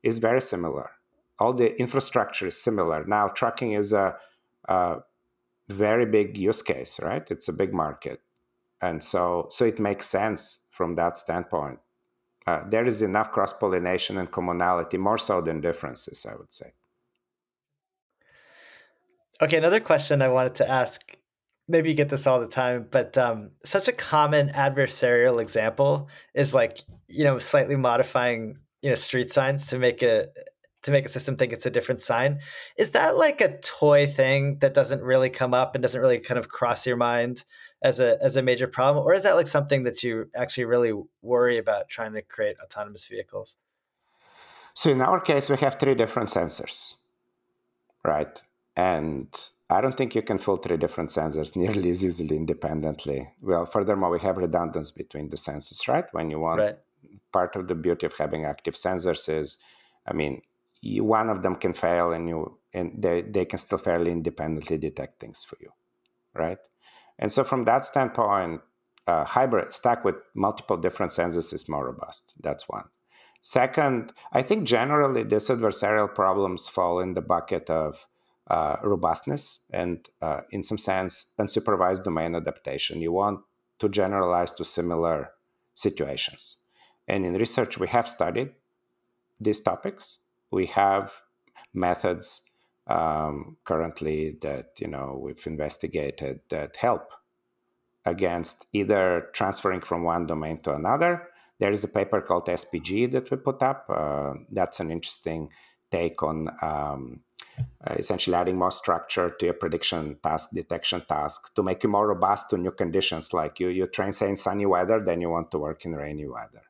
is very similar. All the infrastructure is similar. Now, trucking is a, a very big use case, right? It's a big market, and so so it makes sense from that standpoint. Uh, there is enough cross pollination and commonality, more so than differences, I would say. Okay, another question I wanted to ask maybe you get this all the time, but um, such a common adversarial example is like you know slightly modifying you know street signs to make a to make a system think it's a different sign. Is that like a toy thing that doesn't really come up and doesn't really kind of cross your mind as a as a major problem, or is that like something that you actually really worry about trying to create autonomous vehicles? So in our case, we have three different sensors, right? And I don't think you can fool three different sensors nearly as easily independently. Well, furthermore, we have redundancy between the sensors, right? When you want right. part of the beauty of having active sensors is, I mean, you, one of them can fail and you and they, they can still fairly independently detect things for you, right? And so from that standpoint, uh, hybrid stack with multiple different sensors is more robust. That's one. Second, I think generally these adversarial problems fall in the bucket of uh, robustness and, uh, in some sense, unsupervised domain adaptation. You want to generalize to similar situations. And in research, we have studied these topics. We have methods um, currently that you know we've investigated that help against either transferring from one domain to another. There is a paper called SPG that we put up. Uh, that's an interesting take on um, uh, essentially adding more structure to your prediction task detection task to make you more robust to new conditions. Like you you train say in sunny weather then you want to work in rainy weather.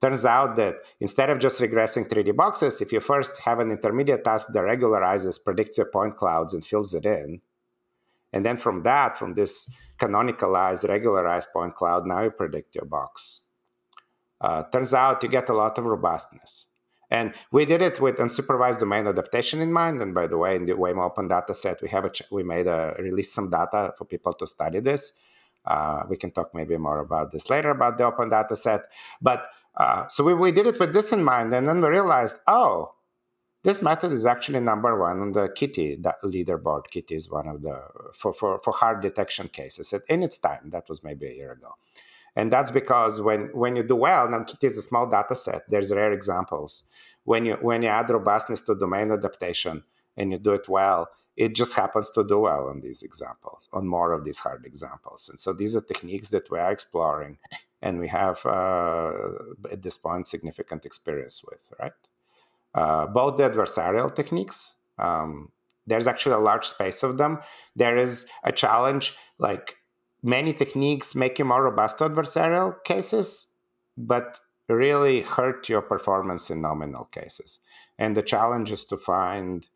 Turns out that instead of just regressing 3d boxes if you first have an intermediate task that regularizes predicts your point clouds and fills it in and then from that from this canonicalized regularized point cloud now you predict your box. Uh, turns out you get a lot of robustness and we did it with unsupervised domain adaptation in mind. And by the way, in the Waymo Open Data Set, we have a ch- we made a release some data for people to study this. Uh, we can talk maybe more about this later about the open data set. But uh, so we, we did it with this in mind, and then we realized, oh, this method is actually number one on the KITTI leaderboard KITTI is one of the for, for, for hard detection cases in its time that was maybe a year ago and that's because when when you do well now KITTI is a small data set. There's rare examples. When you when you add robustness to domain adaptation and you do it well it just happens to do well on these examples on more of these hard examples. And so these are techniques that we are exploring and we have uh, at this point significant experience with right? Uh, both the adversarial techniques um, there's actually a large space of them. There is a challenge like many techniques make you more robust to adversarial cases but really hurt your performance in nominal cases and the challenge is to find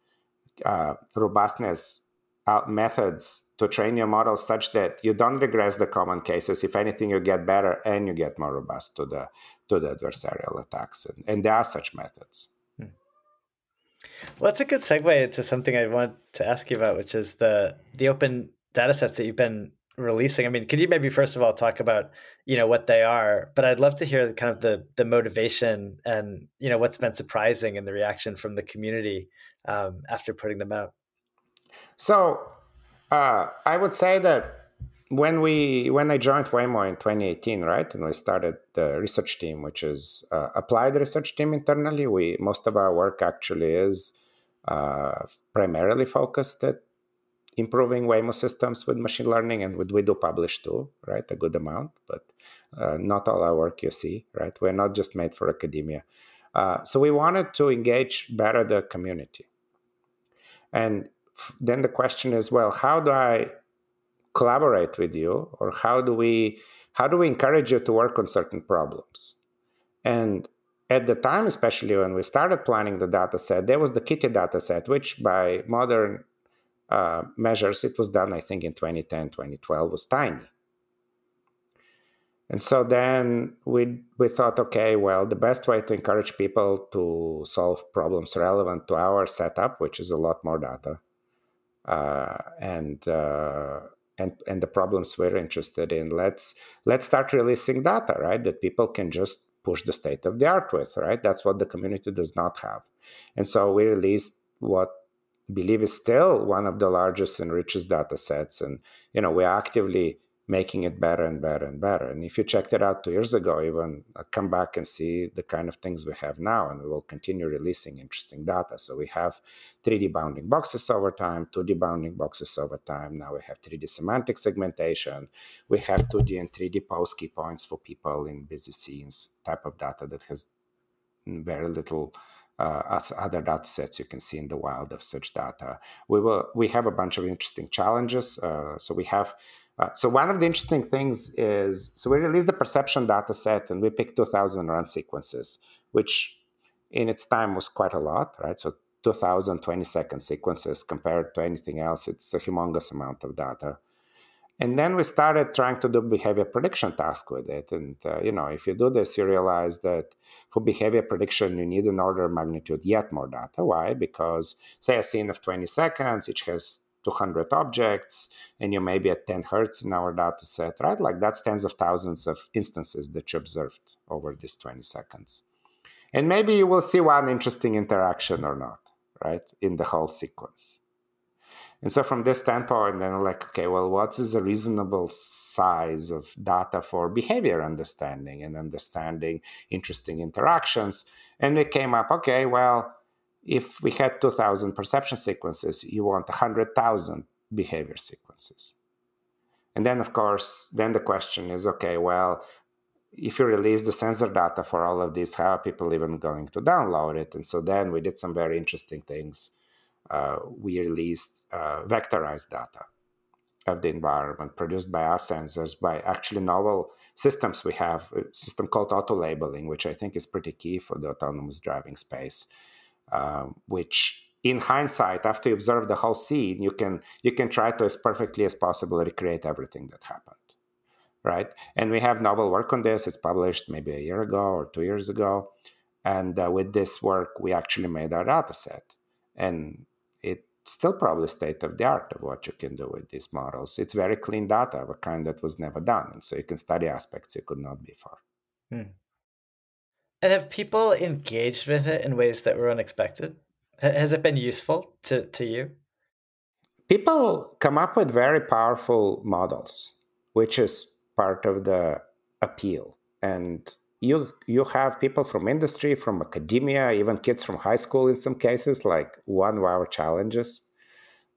uh, robustness uh, methods to train your model such that you don't regress the common cases. If anything, you get better and you get more robust to the to the adversarial attacks, and, and there are such methods. Hmm. Well, that's a good segue into something I want to ask you about, which is the the open data sets that you've been releasing. I mean, could you maybe first of all talk about you know what they are? But I'd love to hear kind of the the motivation and you know what's been surprising in the reaction from the community um, after putting them out. So uh, I would say that when we when I joined Waymo in 2018, right, and we started the research team, which is uh, applied research team internally, we most of our work actually is uh, primarily focused at improving Waymo systems with machine learning, and with we do publish too, right, a good amount, but uh, not all our work you see, right. We're not just made for academia, uh, so we wanted to engage better the community, and then the question is well how do i collaborate with you? Or how do we how do we encourage you to work on certain problems? And at the time especially when we started planning the data set there was the KITTI data set which by modern uh, measures it was done i think in 2010 2012 was tiny and so then we we thought, okay, well, the best way to encourage people to solve problems relevant to our setup, which is a lot more data, uh, and uh, and and the problems we're interested in. Let's let's start releasing data, right? That people can just push the state of the art with, right? That's what the community does not have, and so we released what believe is still one of the largest and richest data sets, and you know we are actively making it better and better and better. And if you checked it out two years ago, even uh, come back and see the kind of things we have now, and we will continue releasing interesting data. So we have 3D bounding boxes over time, 2D bounding boxes over time. Now we have 3D semantic segmentation. We have 2D and 3D pose key points for people in busy scenes type of data that has very little uh, as other data sets you can see in the wild of such data. We will we have a bunch of interesting challenges. Uh, so we have uh, so one of the interesting things is, so we released the perception data set and we picked 2000 run sequences, which in its time was quite a lot, right? So 2000 20 second sequences compared to anything else, it's a humongous amount of data. And then we started trying to do behavior prediction task with it. And, uh, you know, if you do this, you realize that for behavior prediction, you need an order of magnitude yet more data. Why? Because, say, a scene of 20 seconds, each has 200 objects and you may be at 10 hertz in our data set, right? Like that's tens of thousands of instances that you observed over these 20 seconds. And maybe you will see one interesting interaction or not, right, in the whole sequence. And so from this standpoint, then like, okay, well, what is a reasonable size of data for behavior understanding and understanding interesting interactions? And we came up, okay, well, if we had 2000 perception sequences you want 100000 behavior sequences and then of course then the question is okay well if you release the sensor data for all of these how are people even going to download it and so then we did some very interesting things we released uh, vectorized data of the environment produced by our sensors by actually novel systems we have a system called auto labeling which i think is pretty key for the autonomous driving space um, which in hindsight after you observe the whole scene you can you can try to as perfectly as possible recreate everything that happened right? And we have novel work on this. It's published maybe a year ago or two years ago. And uh, with this work we actually made our data set. And it's still probably state of the art of what you can do with these models it's very clean data of a kind that was never done and so you can study aspects you could not before hmm. And have people engaged with it in ways that were unexpected? Has it been useful to, to you? People come up with very powerful models, which is part of the appeal. And you you have people from industry, from academia, even kids from high school in some cases, like one hour challenges,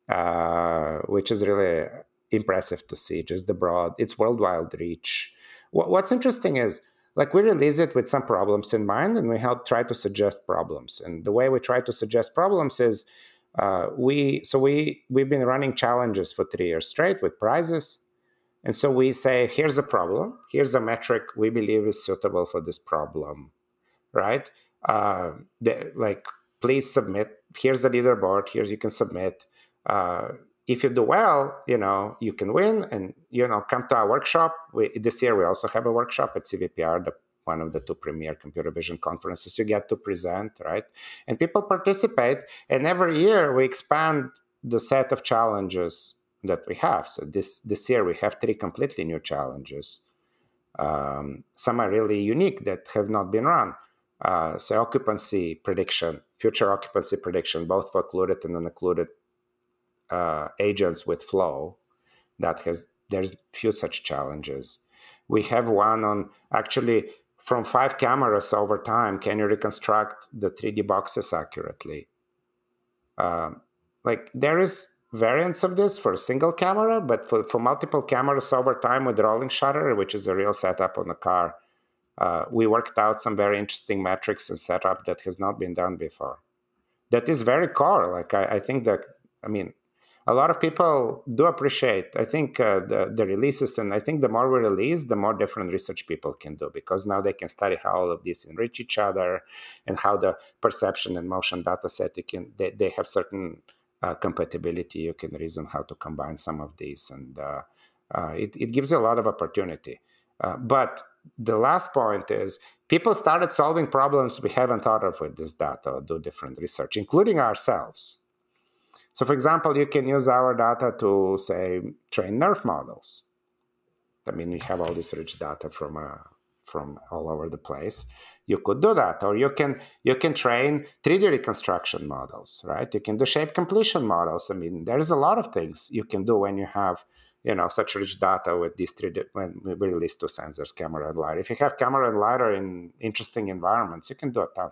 uh, which is really impressive to see. Just the broad, it's worldwide reach. What's interesting is like we release it with some problems in mind, and we help try to suggest problems. And the way we try to suggest problems is uh, we so we we've been running challenges for three years straight with prizes and so we say, here's a problem, here's a metric we believe is suitable for this problem, right? Uh, the, like, please submit. Here's a leaderboard. Here's you can submit. Uh, if you do well, you know you can win, and you know come to our workshop. We, this year we also have a workshop at CVPR, the, one of the two premier computer vision conferences. You get to present, right? And people participate, and every year we expand the set of challenges that we have. So this this year we have three completely new challenges. Um, some are really unique that have not been run. Uh, so occupancy prediction, future occupancy prediction, both for occluded and unoccluded uh, agents with flow. That has there's few such challenges. We have one on actually from five cameras over time. Can you reconstruct the 3D boxes accurately? Um, like there is variants of this for a single camera, but for, for multiple cameras over time with rolling shutter, which is a real setup on the car, uh, we worked out some very interesting metrics and setup that has not been done before. That is very core. Like I, I think that, I mean, a lot of people do appreciate. I think uh, the the releases, and I think the more we release, the more different research people can do because now they can study how all of these enrich each other, and how the perception and motion data set. You can they, they have certain uh, compatibility, you can reason how to combine some of these, and uh, uh, it, it gives you a lot of opportunity. Uh, but the last point is people started solving problems we haven't thought of with this data or do different research, including ourselves. So, for example, you can use our data to say train NeRF models. I mean, we have all this rich data from uh, from all over the place you could do that or you can you can train 3d reconstruction models right? You can do shape completion models. I mean there's a lot of things you can do when you have you know such rich data with these 3d when we release two sensors camera and lidar. If you have camera and lidar in interesting environments you can do a ton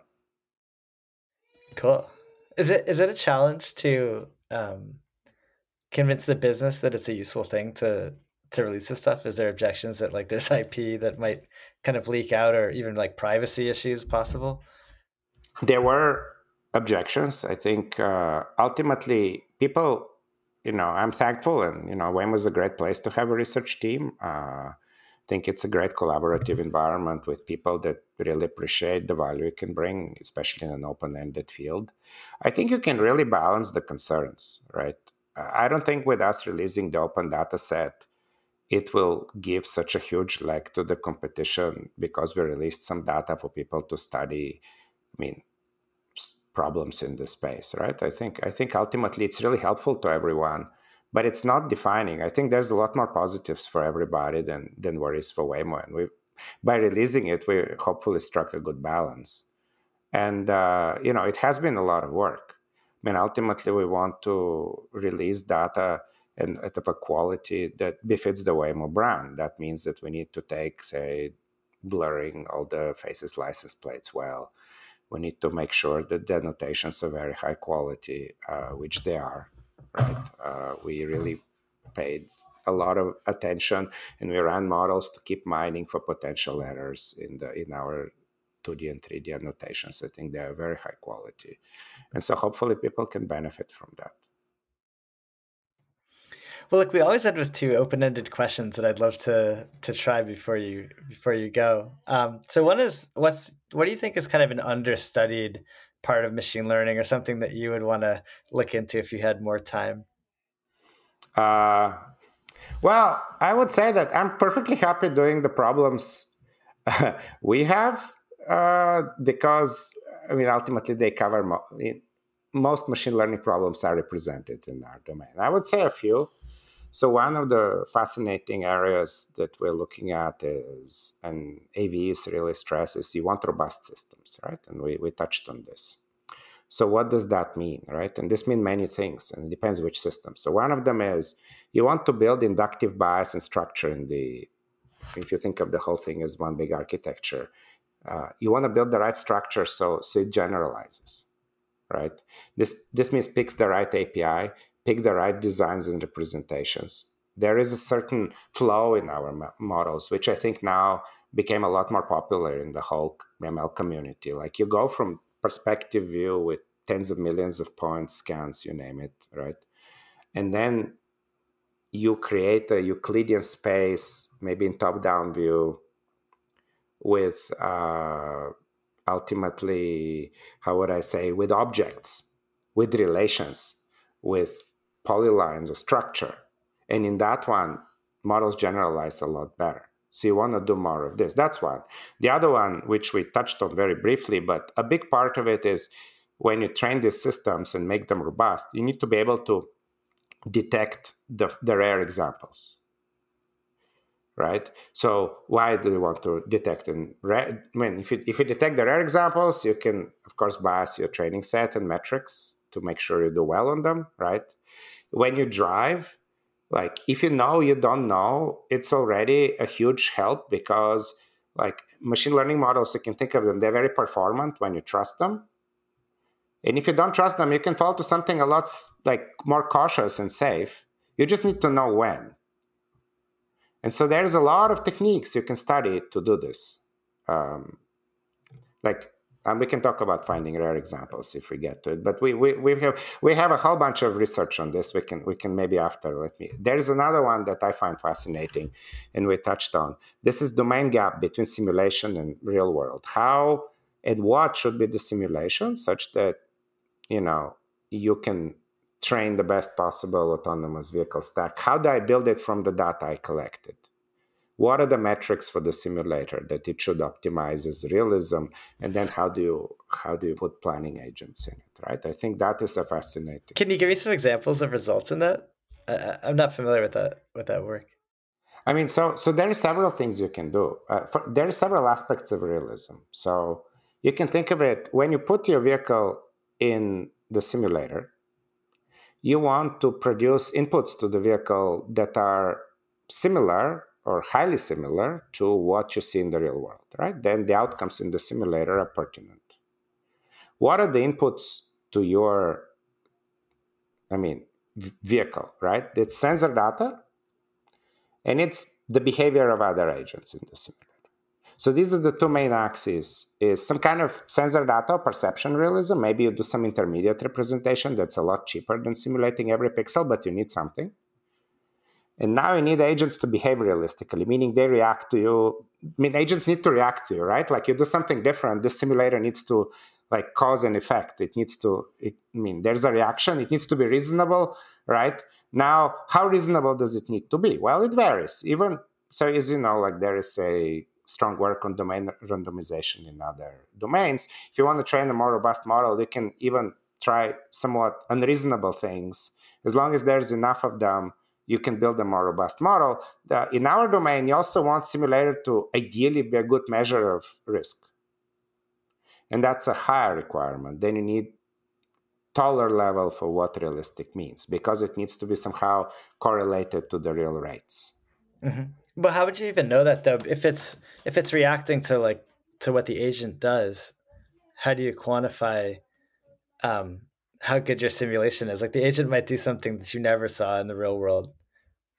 cool. Is it is it a challenge to um, convince the business that it's a useful thing to to release this stuff? Is there objections that like there's IP that might kind of leak out, or even like privacy issues possible? There were objections. I think uh, ultimately people, you know, I'm thankful, and you know, Waymo is a great place to have a research team. Uh, I think it's a great collaborative environment with people that really appreciate the value it can bring, especially in an open-ended field. I think you can really balance the concerns, right? I don't think with us releasing the open data set, it will give such a huge leg to the competition because we released some data for people to study i mean problems in the space right? I think i think ultimately it's really helpful to everyone but it's not defining. I think there's a lot more positives for everybody than than worries for waymo and we by releasing it we hopefully struck a good balance. And uh, you know it has been a lot of work. I mean ultimately we want to release data and at a quality that befits the Waymo brand. That means that we need to take, say, blurring all the faces license plates well. We need to make sure that the annotations are very high quality, uh, which they are. Right? Uh, we really paid a lot of attention, and we ran models to keep mining for potential errors in the in our 2D and 3D annotations. I think they are very high quality, and so hopefully people can benefit from that. Well, look, we always end with two open-ended questions that I'd love to to try before you before you go. Um, so one is, what's what do you think is kind of an understudied part of machine learning, or something that you would want to look into if you had more time? Uh, well, I would say that I'm perfectly happy doing the problems we have uh, because I mean ultimately they cover mo- most machine learning problems are represented in our domain. I would say a few. So one of the fascinating areas that we're looking at is, and AVs really stresses, you want robust systems, right? And we, we touched on this. So what does that mean, right? And this means many things, and it depends which system. So one of them is you want to build inductive bias and structure in the. If you think of the whole thing as one big architecture, uh, you want to build the right structure so so it generalizes, right? This this means picks the right API, pick the right designs and representations. There is a certain flow in our models, which I think now became a lot more popular in the whole ML community. Like you go from perspective view with tens of millions of points, scans, you name it, right? And then you create a Euclidean space, maybe in top down view, with uh, ultimately, how would I say, with objects, with relations, with polylines or structure. And in that one, models generalize a lot better. So you want to do more of this. That's one. The other one, which we touched on very briefly, but a big part of it is when you train these systems and make them robust, you need to be able to detect the, the rare examples. Right? So why do you want to detect in rare? I mean, if you, if you detect the rare examples, you can, of course, bias your training set and metrics to make sure you do well on them, right? When you drive, like if you know you don't know it's already a huge help because like machine learning models you can think of them they're very performant when you trust them. And if you don't trust them you can fall to something a lot like more cautious and safe. You just need to know when. And so there's a lot of techniques you can study to do this. Um, like and we can talk about finding rare examples if we get to it but we, we, we have we have a whole bunch of research on this. We can we can maybe after let me there's another one that i find fascinating and we touched on. This is the domain gap between simulation and real world. How and what should be the simulation such that you know you can train the best possible autonomous vehicle stack? How do i build it from the data i collected what are the metrics for the simulator that it should optimize as realism and then how do you how do you put planning agents in it right? I think that is a fascinating can you give me some examples of results in that? I, i'm not familiar with that with that work. I mean so so there are several things you can do. Uh, for, there are several aspects of realism. So you can think of it when you put your vehicle in the simulator you want to produce inputs to the vehicle that are similar or highly similar to what you see in the real world, right? Then the outcomes in the simulator are pertinent. What are the inputs to your, I mean, vehicle, right? It's sensor data and it's the behavior of other agents in the simulator. So these are the two main axes is some kind of sensor data perception realism. Maybe you do some intermediate representation that's a lot cheaper than simulating every pixel, but you need something. And now you need agents to behave realistically, meaning they react to you. I mean, agents need to react to you, right? Like you do something different, this simulator needs to like cause an effect. It needs to, it, I mean, there's a reaction. It needs to be reasonable, right? Now, how reasonable does it need to be? Well, it varies. Even so, as you know, like there is a strong work on domain randomization in other domains. If you want to train a more robust model, you can even try somewhat unreasonable things as long as there's enough of them you can build a more robust model. The, in our domain, you also want simulator to ideally be a good measure of risk. And that's a higher requirement. Then you need taller level for what realistic means because it needs to be somehow correlated to the real rates. Mm-hmm. But how would you even know that though? If it's if it's reacting to like to what the agent does, how do you quantify um, how good your simulation is. Like the agent might do something that you never saw in the real world.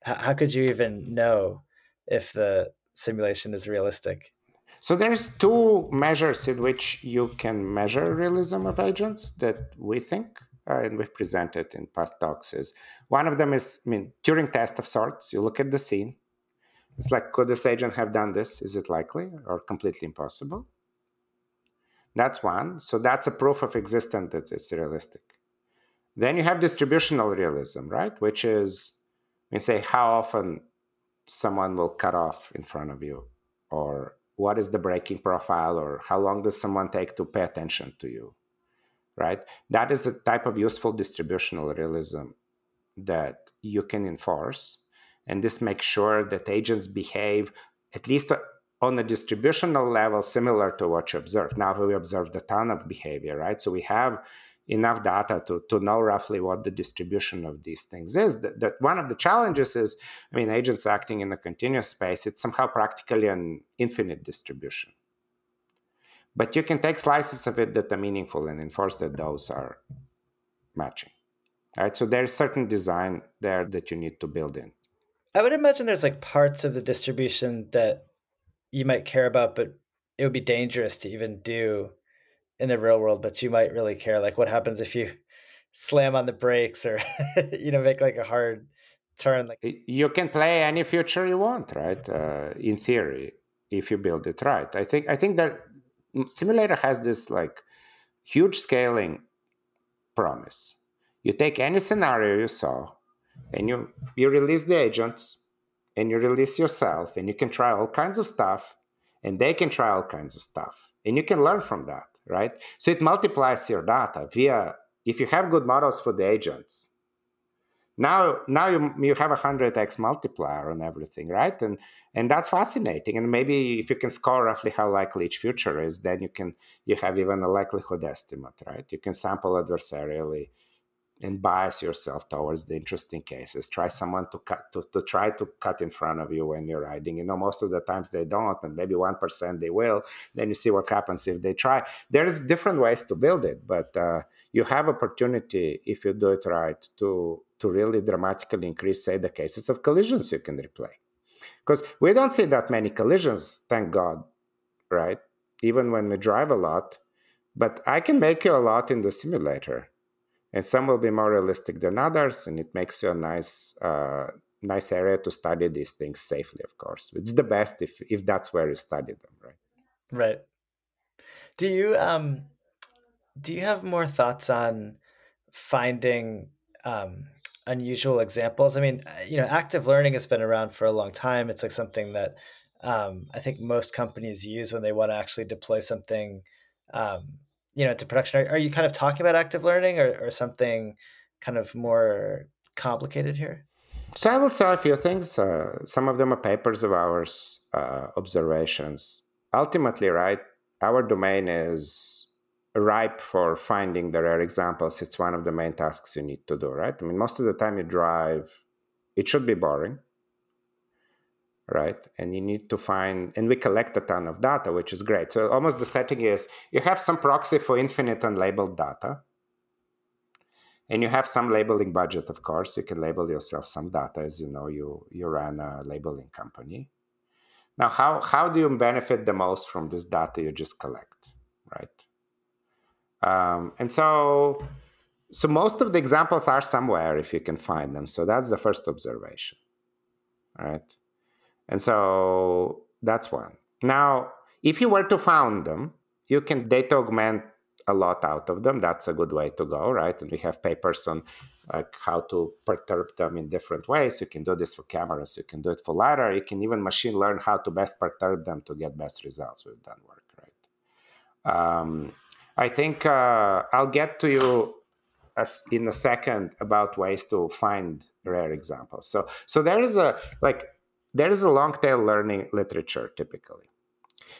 How, how could you even know if the simulation is realistic? So there's two measures in which you can measure realism of agents that we think uh, and we've presented in past talks is one of them is I mean Turing test of sorts. You look at the scene. It's like could this agent have done this? Is it likely or completely impossible? That's one. So that's a proof of existence that it's realistic. Then you have distributional realism, right? Which is, mean, say how often someone will cut off in front of you, or what is the braking profile, or how long does someone take to pay attention to you, right? That is the type of useful distributional realism that you can enforce. And this makes sure that agents behave at least on a distributional level similar to what you observed. Now we observed a ton of behavior, right? So we have enough data to, to know roughly what the distribution of these things is. That, that one of the challenges is, I mean, agents acting in a continuous space, it's somehow practically an infinite distribution. But you can take slices of it that are meaningful and enforce that those are matching. Right? So there's certain design there that you need to build in. I would imagine there's like parts of the distribution that you might care about, but it would be dangerous to even do in the real world, but you might really care. Like what happens if you slam on the brakes or you know make like a hard turn like you can play any future you want right uh, in theory if you build it right i think i think that simulator has this like huge scaling promise you take any scenario you saw and you you release the agents and you release yourself and you can try all kinds of stuff and they can try all kinds of stuff and you can learn from that right? So it multiplies your data via if you have good models for the agents now now you, you have a 100x multiplier on everything right? And and that's fascinating and maybe if you can score roughly how likely each future is then you can you have even a likelihood estimate right? You can sample adversarially and bias yourself towards the interesting cases. Try someone to cut to, to try to cut in front of you when you're riding. You know, most of the times they don't, and maybe one percent they will. Then you see what happens if they try. There's different ways to build it, but uh, you have opportunity if you do it right to to really dramatically increase, say, the cases of collisions you can replay. Because we don't see that many collisions, thank God, right? Even when we drive a lot, but I can make you a lot in the simulator and some will be more realistic than others and it makes you a nice uh, nice area to study these things safely of course. It's the best if if that's where you study them right? Right. Do you um do you have more thoughts on finding um unusual examples? I mean uh, you know active learning has been around for a long time. It's like something that um, i think most companies use when they want to actually deploy something um, you know to production. Are, are you kind of talking about active learning or, or something kind of more complicated here? So i will say a few things. Uh, some of them are papers of ours uh, observations. Ultimately right our domain is ripe for finding. The rare examples. It's one of the main tasks you need to do right? I mean most of the time you drive it should be boring right? And you need to find, and we collect a ton of data, which is great. So almost the setting is you have some proxy for infinite unlabeled data. And you have some labeling budget, of course. You can label yourself some data, as you know, you you run a labeling company. Now, how how do you benefit the most from this data you just collect, right? Um, and so, so most of the examples are somewhere if you can find them. So that's the first observation, right? And so that's one. Now, if you were to found them, you can data augment a lot out of them. That's a good way to go, right? And we have papers on like how to perturb them in different ways. You can do this for cameras, you can do it for lidar, you can even machine learn how to best perturb them to get best results. We've done work, right? Um, I think uh, I'll get to you in a second about ways to find rare examples. So, so there is a like there is a long tail learning literature typically.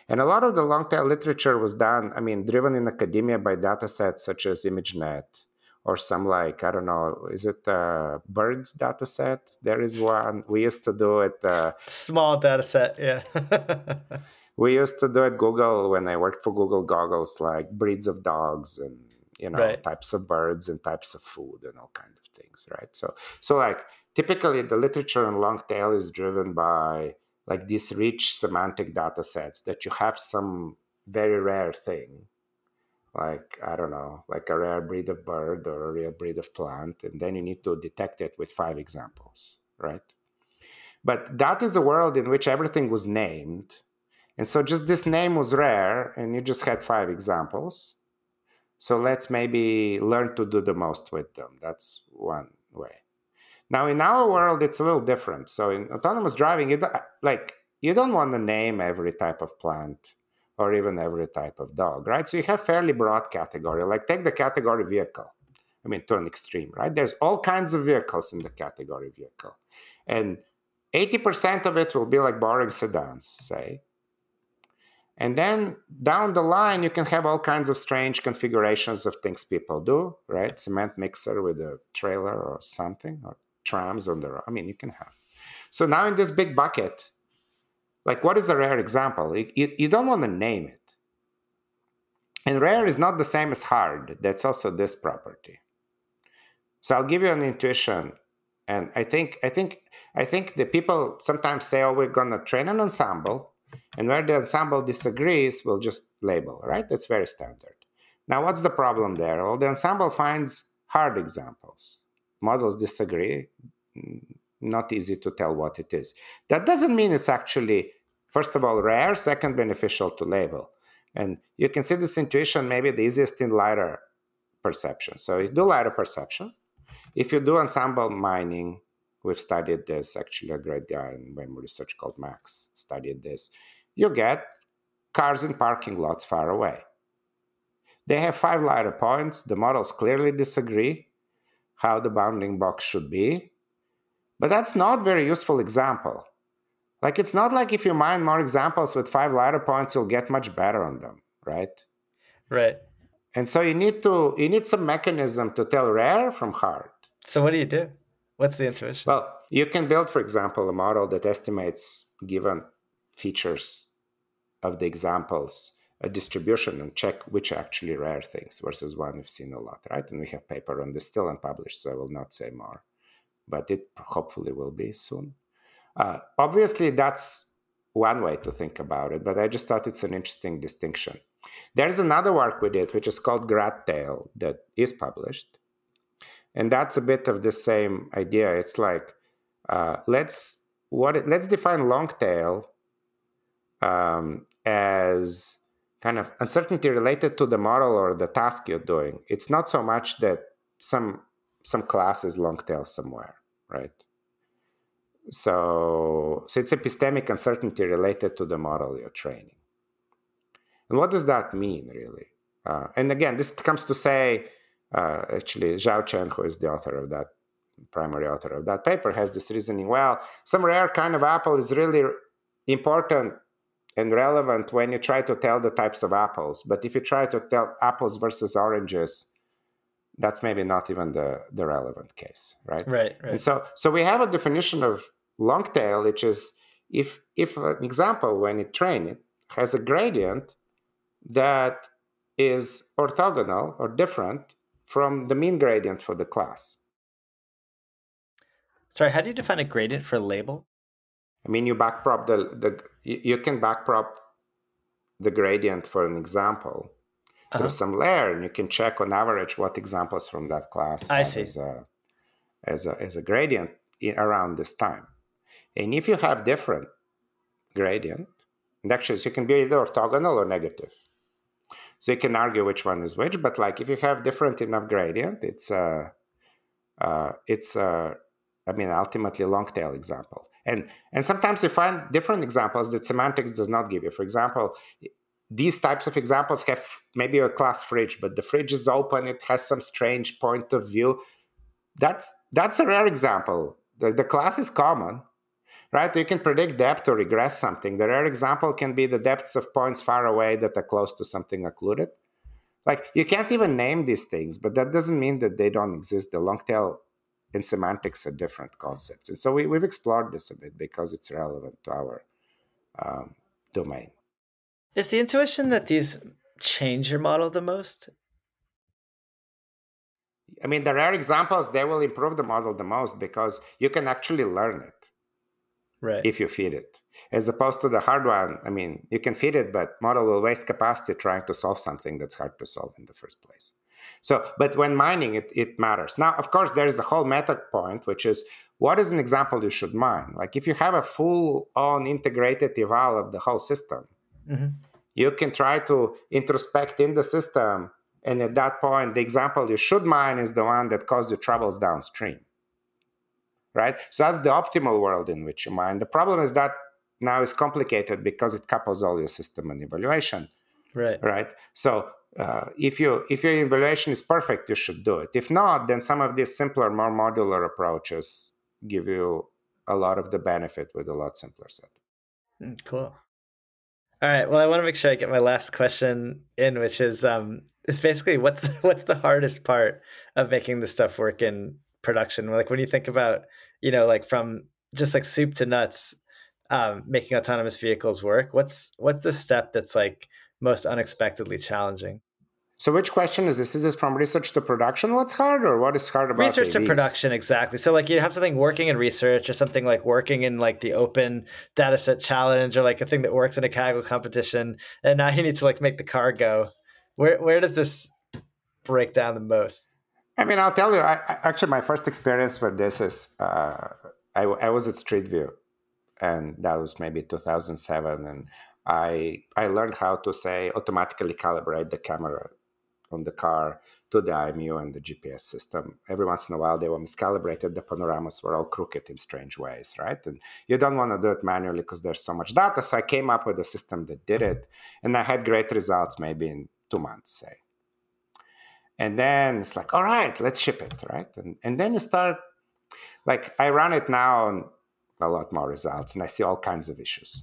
And a lot of the long tail literature was done, I mean, driven in academia by data sets such as ImageNet or some like, I don't know, is it a BIRDS data set? There is one. We used to do it. Uh, Small data set, yeah. we used to do it Google when I worked for Google Goggles, like breeds of dogs and, you know, right. types of birds and types of food and all kind of things, right? So, so like typically the literature on long tail is driven by like these rich semantic data sets that you have some very rare thing like i don't know like a rare breed of bird or a rare breed of plant and then you need to detect it with five examples right but that is a world in which everything was named and so just this name was rare and you just had five examples so let's maybe learn to do the most with them that's one way now, in our world, it's a little different. So, in autonomous driving, you like you don't want to name every type of plant or even every type of dog, right? So you have fairly broad category. Like take the category vehicle. I mean, to an extreme, right? There's all kinds of vehicles in the category vehicle, and 80% of it will be like boring sedans, say. And then down the line, you can have all kinds of strange configurations of things people do, right? Cement mixer with a trailer or something, or trams on the road. I mean, you can have. So now in this big bucket, like what is a rare example? You, you, you don't want to name it. And rare is not the same as hard. That's also this property. So I'll give you an intuition. And I think I think I think the people sometimes say, oh, we're gonna train an ensemble, and where the ensemble disagrees, we'll just label, right? That's very standard. Now, what's the problem there? Well, the ensemble finds hard examples. Models disagree, mm, not easy to tell what it is. That doesn't mean it's actually, first of all, rare, second, beneficial to label. And you can see this intuition maybe the easiest in lidar perception. So you do lidar perception. If you do ensemble mining, we've studied this, actually a great guy in Waymo research called Max studied this. You get cars in parking lots far away. They have five lidar points. The models clearly disagree how the bounding box should be. But that's not very useful example. Like it's not like if you mine more examples with five lidar points, you'll get much better on them, right? Right. And so you need to you need some mechanism to tell rare from hard. So what do you do? What's the intuition? Well, you can build, for example, a model that estimates given features of the examples a distribution and check which are actually rare things versus one we've seen a lot, right? And we have paper on this still unpublished, so I will not say more but it hopefully will be soon. Uh, obviously, that's one way to think about it, but I just thought it's an interesting distinction. There's another work we did, which is called Gradtail, that is published. And that's a bit of the same idea. It's like, uh, let's what let's define long tail um, as kind of uncertainty related to the model or the task you're doing. It's not so much that some some class is long tail somewhere, right? So, so it's epistemic uncertainty related to the model you're training. And what does that mean, really? Uh, and again, this comes to say, uh, actually, Zhao Chen, who is the author of that, primary author of that paper, has this reasoning. Well, some rare kind of apple is really important and relevant when you try to tell the types of apples. But if you try to tell apples versus oranges, that's maybe not even the, the relevant case, right? Right, right. And so, so we have a definition of long tail, which is if if an example when it train it has a gradient that is orthogonal or different from the mean gradient for the class. Sorry, how do you define a gradient for a label? I mean, you backprop the the you can backprop the gradient for an example uh-huh. there's some layer and you can check on average what examples from that class I see. As, a, as, a, as a gradient in, around this time. And if you have different gradient, and actually you can be either orthogonal or negative. So you can argue which one is which, but like if you have different enough gradient, it's a, uh, it's a, I mean, ultimately long tail example. And and sometimes you find different examples that semantics does not give you. For example, these types of examples have maybe a class fridge, but the fridge is open, it has some strange point of view. That's that's a rare example. The, the class is common, right? You can predict depth or regress something. The rare example can be the depths of points far away that are close to something occluded. Like you can't even name these things, but that doesn't mean that they don't exist. The long tail in semantics are different concepts. And so we, we've explored this a bit because it's relevant to our um, domain. Is the intuition that these change your model the most? I mean, the rare examples, they will improve the model the most because you can actually learn it. Right. If you feed it. As opposed to the hard one, I mean, you can feed it, but model will waste capacity trying to solve something that's hard to solve in the first place. So, but when mining, it, it matters. Now, of course, there is a whole meta point, which is what is an example you should mine? Like if you have a full on integrated eval of the whole system, Mm-hmm. You can try to introspect in the system, and at that point, the example you should mine is the one that caused you troubles downstream. Right? So that's the optimal world in which you mine. The problem is that now is complicated because it couples all your system and evaluation. Right. Right. So uh, if you if your evaluation is perfect, you should do it. If not, then some of these simpler, more modular approaches give you a lot of the benefit with a lot simpler set. Mm, cool. All right. Well, I want to make sure I get my last question in, which is um, it's basically what's what's the hardest part of making this stuff work in production? Like when you think about, you know, like from just like soup to nuts, um, making autonomous vehicles work. What's what's the step that's like most unexpectedly challenging? So which question is this? Is this from research to production? What's hard or what is hard about research AVs? to production? Exactly. So like you have something working in research or something like working in like the open dataset challenge or like a thing that works in a Kaggle competition, and now you need to like make the car go. Where where does this break down the most? I mean, I'll tell you. I, actually, my first experience with this is uh, I, I was at Street View, and that was maybe 2007, and I I learned how to say automatically calibrate the camera on the car to the IMU and the GPS system. Every once in a while, they were miscalibrated. The panoramas were all crooked in strange ways, right? And you don't want to do it manually because there's so much data. So I came up with a system that did it, and I had great results maybe in two months, say. And then it's like, all right, let's ship it, right? And, and then you start, like, I run it now on a lot more results, and I see all kinds of issues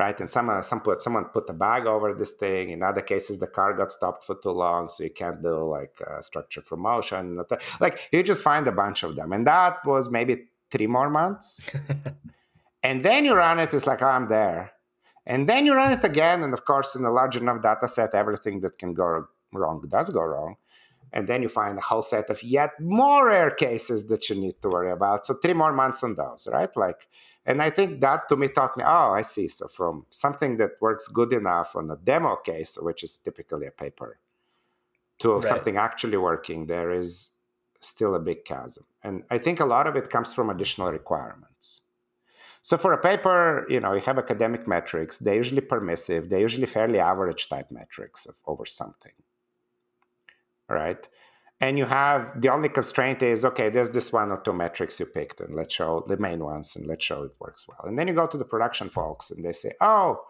right? And someone, some put, someone put a bag over this thing. In other cases, the car got stopped for too long, so you can't do like uh, structure for motion. Like you just find a bunch of them, and that was maybe three more months. and then you run it. It's like oh, I'm there, and then you run it again, and of course, in a large enough data set, everything that can go wrong does go wrong. And then you find a whole set of yet more rare cases that you need to worry about. So three more months on those, right? Like and I think that to me taught me, oh, I see. So from something that works good enough on a demo case, which is typically a paper, to right. something actually working, there is still a big chasm. And I think a lot of it comes from additional requirements. So for a paper, you know, you have academic metrics. They're usually permissive. They're usually fairly average type metrics of, over something. Right? and you have the only constraint is okay there's this one or two metrics you picked and let's show the main ones and let's show it works well. And then you go to the production folks and they say oh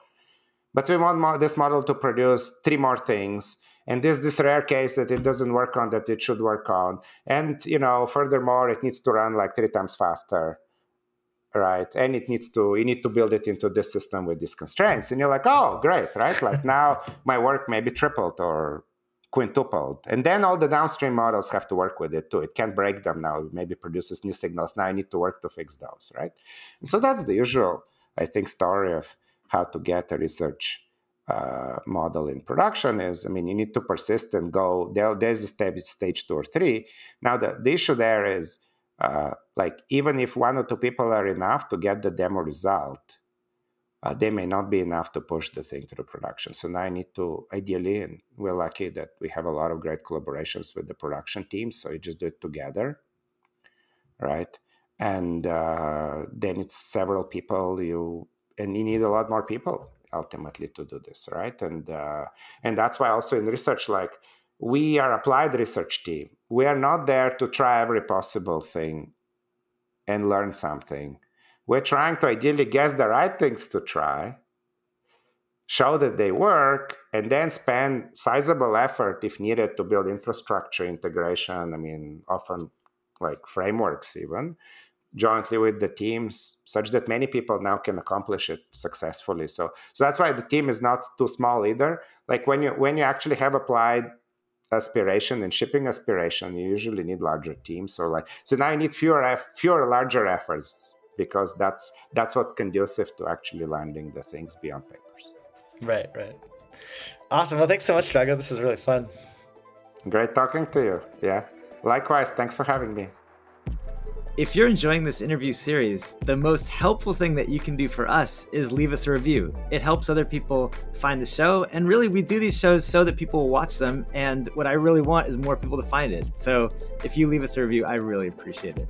but we want this model to produce three more things and there's this rare case that it doesn't work on that it should work on. And you know furthermore it needs to run like three times faster right? And it needs to you need to build it into this system with these constraints. And you're like oh great right? Like now my work maybe tripled or quintupled. And then all the downstream models have to work with it too. It can't break them now. It maybe produces new signals. Now I need to work to fix those, right? And so that's the usual, I think, story of how to get a research uh, model in production is, I mean, you need to persist and go, there, there's a stage, stage two or three. Now, the, the issue there is, uh, like, even if one or two people are enough to get the demo result, uh, they may not be enough to push the thing to the production. So now I need to, ideally, and we're lucky that we have a lot of great collaborations with the production teams. So you just do it together, right? And uh, then it's several people. You and you need a lot more people ultimately to do this, right? And uh, and that's why also in research, like we are applied research team. We are not there to try every possible thing and learn something we're trying to ideally guess the right things to try, show that they work, and then spend sizable effort if needed to build infrastructure integration. I mean, often like frameworks even jointly with the teams such that many people now can accomplish it successfully so so that's why the team is not too small either like when you when you actually have applied aspiration and shipping aspiration you usually need larger teams so like so now you need fewer fewer larger efforts because that's that's what's conducive to actually landing the things beyond papers. Right, right. Awesome. Well, thanks so much, Drago. This is really fun. Great talking to you. Yeah. Likewise. Thanks for having me. If you're enjoying this interview series, the most helpful thing that you can do for us is leave us a review. It helps other people find the show. And really, we do these shows so that people will watch them. And what I really want is more people to find it. So if you leave us a review, I really appreciate it.